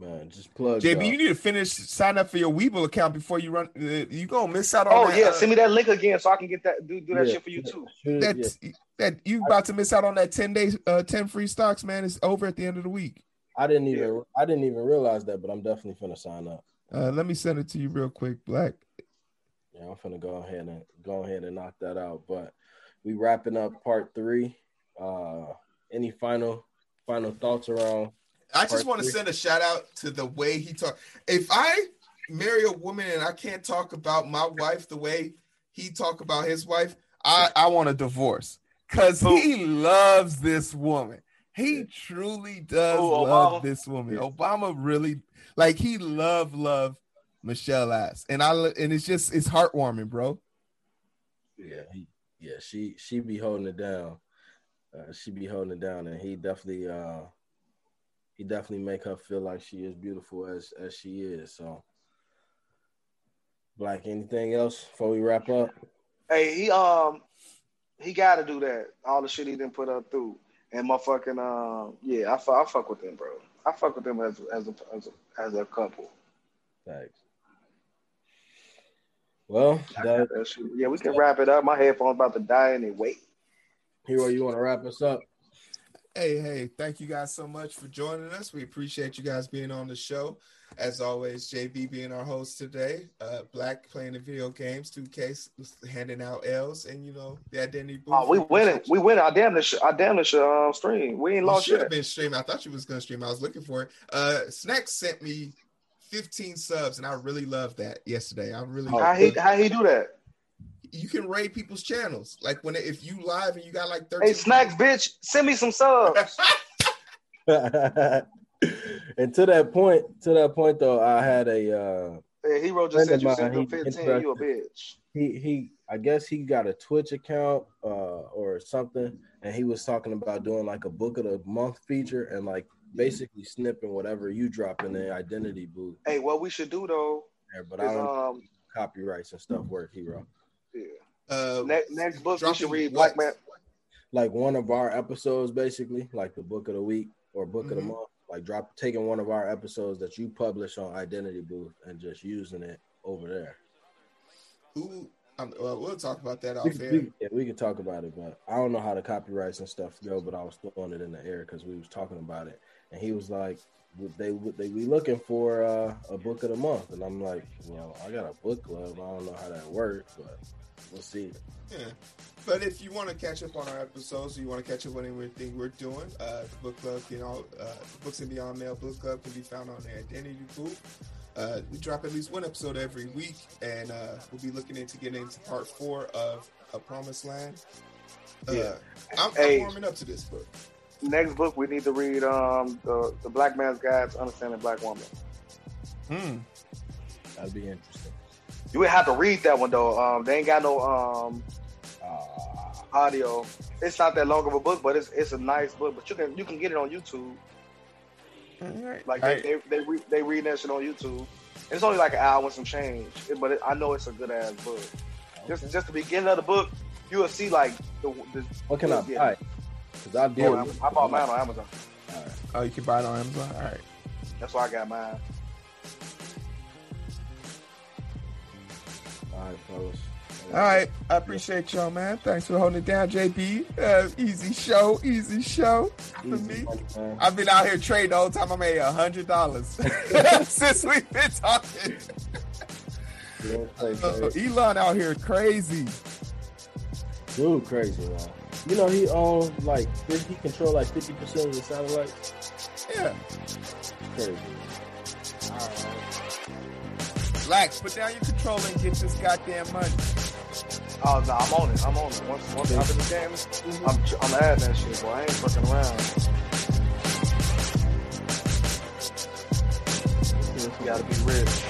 Man, just plug. JB, y'all. you need to finish sign up for your Webull account before you run. Uh, you gonna miss out on. Oh that, yeah, uh, send me that link again so I can get that do, do that Yeah, shit for you too. Shoot that yeah. that you about to miss out on that ten days, uh, ten free stocks, man. It's over at the end of the week. I didn't even I didn't even realize that, but I'm definitely finna sign up. Uh, let me send it to you real quick, Black. Yeah, I'm finna go ahead and go ahead and knock that out. But we wrapping up part three. Uh any final final thoughts around I just want to send a shout out to the way he talk. If I marry a woman and I can't talk about my wife the way he talk about his wife, I I want a divorce because he loves this woman. He truly does Oh, love this woman. Obama really like he love love Michelle ass, and I and it's just it's heartwarming, bro. Yeah, he, yeah, she she be holding it down. uh, she be holding it down, and he definitely uh, he definitely make her feel like she is beautiful as as she is. So, Black, anything else before we wrap up? Hey, he um he got to do that. All the shit he didn't put up through, and my fucking um yeah, I fuck, I fuck with them, bro. I fuck with them as as a as a, as a couple. Thanks. Well, That Yeah, we can wrap it up. My headphones about to die anyway. Heero, you want to wrap us up? Hey, hey, thank you guys so much for joining us. We appreciate you guys being on the show. As always, JB being our host today, uh, Black playing the video games, 2K handing out L's, and you know, the identity booth. Oh, we winning. We winning. I damn this. I damn this um, stream. We ain't You lost should have yet. been streaming. I thought you was gonna stream. I was looking for it. Uh Snacks sent me 15 subs, and I really love that yesterday. I really How he how he do that? You can raid people's channels. Like when if you live and you got like 13 Hey, snacks, bitch, send me some subs. [LAUGHS] [LAUGHS] and to that point, to that point though, I had a uh Hey, Heero just said you Friend sent him 15. You a bitch. he he I guess he got a Twitch account uh or something and he was talking about doing like a book of the month feature and like basically snipping whatever you drop in the identity booth Hey, what we should do though there, but I don't um copyrights and stuff work, Heero. Yeah. uh next next book we dropping should read what? Black Man. Like one of our episodes basically, like the book of the week or book of the Mhm. month, like drop taking one of our episodes that you publish on identity booth and just using it over there. who well, we'll talk about that We off can, air. we, yeah, we can talk about it, but I don't know how the copyrights and stuff go. But I was throwing it in the air because we was talking about it, and he was like, "Would they would they be looking for uh, a book of the month?" And I'm like, you know, I got a book club. I don't know how that works, but we'll see." Yeah. But if you want to catch up on our episodes, or you want to catch up on anything we're doing, uh, the book club, you know, uh, Books and Beyond Mail book club can be found on the Identity Booth. Uh, we drop at least one episode every week, and uh, we'll be looking into getting into part four of A Promised Land. Uh, Yeah. I'm, Hey. I'm warming up to this book. Next book we need to read um the the Black Man's Guide to Understanding Black Woman. Hmm. That'd be interesting. You would have to read that one though. Um, they ain't got no um Uh, audio. It's not that long of a book, but it's it's a nice book. But you can you can get it on YouTube. All right. Like they right. they they, re, they read that shit on YouTube. It's only like an hour and some change, but it, I know it's a good ass book. Just okay. just the beginning of the book, you will see like the. the what can I yeah. buy? Because I deal. I, I bought mine on Amazon. All right. Oh, you can buy it on Amazon. All right. That's why I got mine. All right, fellas. All right. I appreciate y'all, man. Thanks for holding it down, JB. Uh, easy show. Easy show for Easy me. man. I've been out here trading the whole time. I made a hundred dollars [LAUGHS] since we've been talking. You play, Uh. Elon out here crazy. Dude, crazy man. You know he owns like he control like fifty percent of the satellites. Yeah. Crazy. Relax. Put down your controller and get this goddamn money. Oh no, I'm on it. I'm on it. Once once I'm in the game, mm-hmm. I'm I'm adding that shit, boy. I ain't fucking around. You gotta be rich.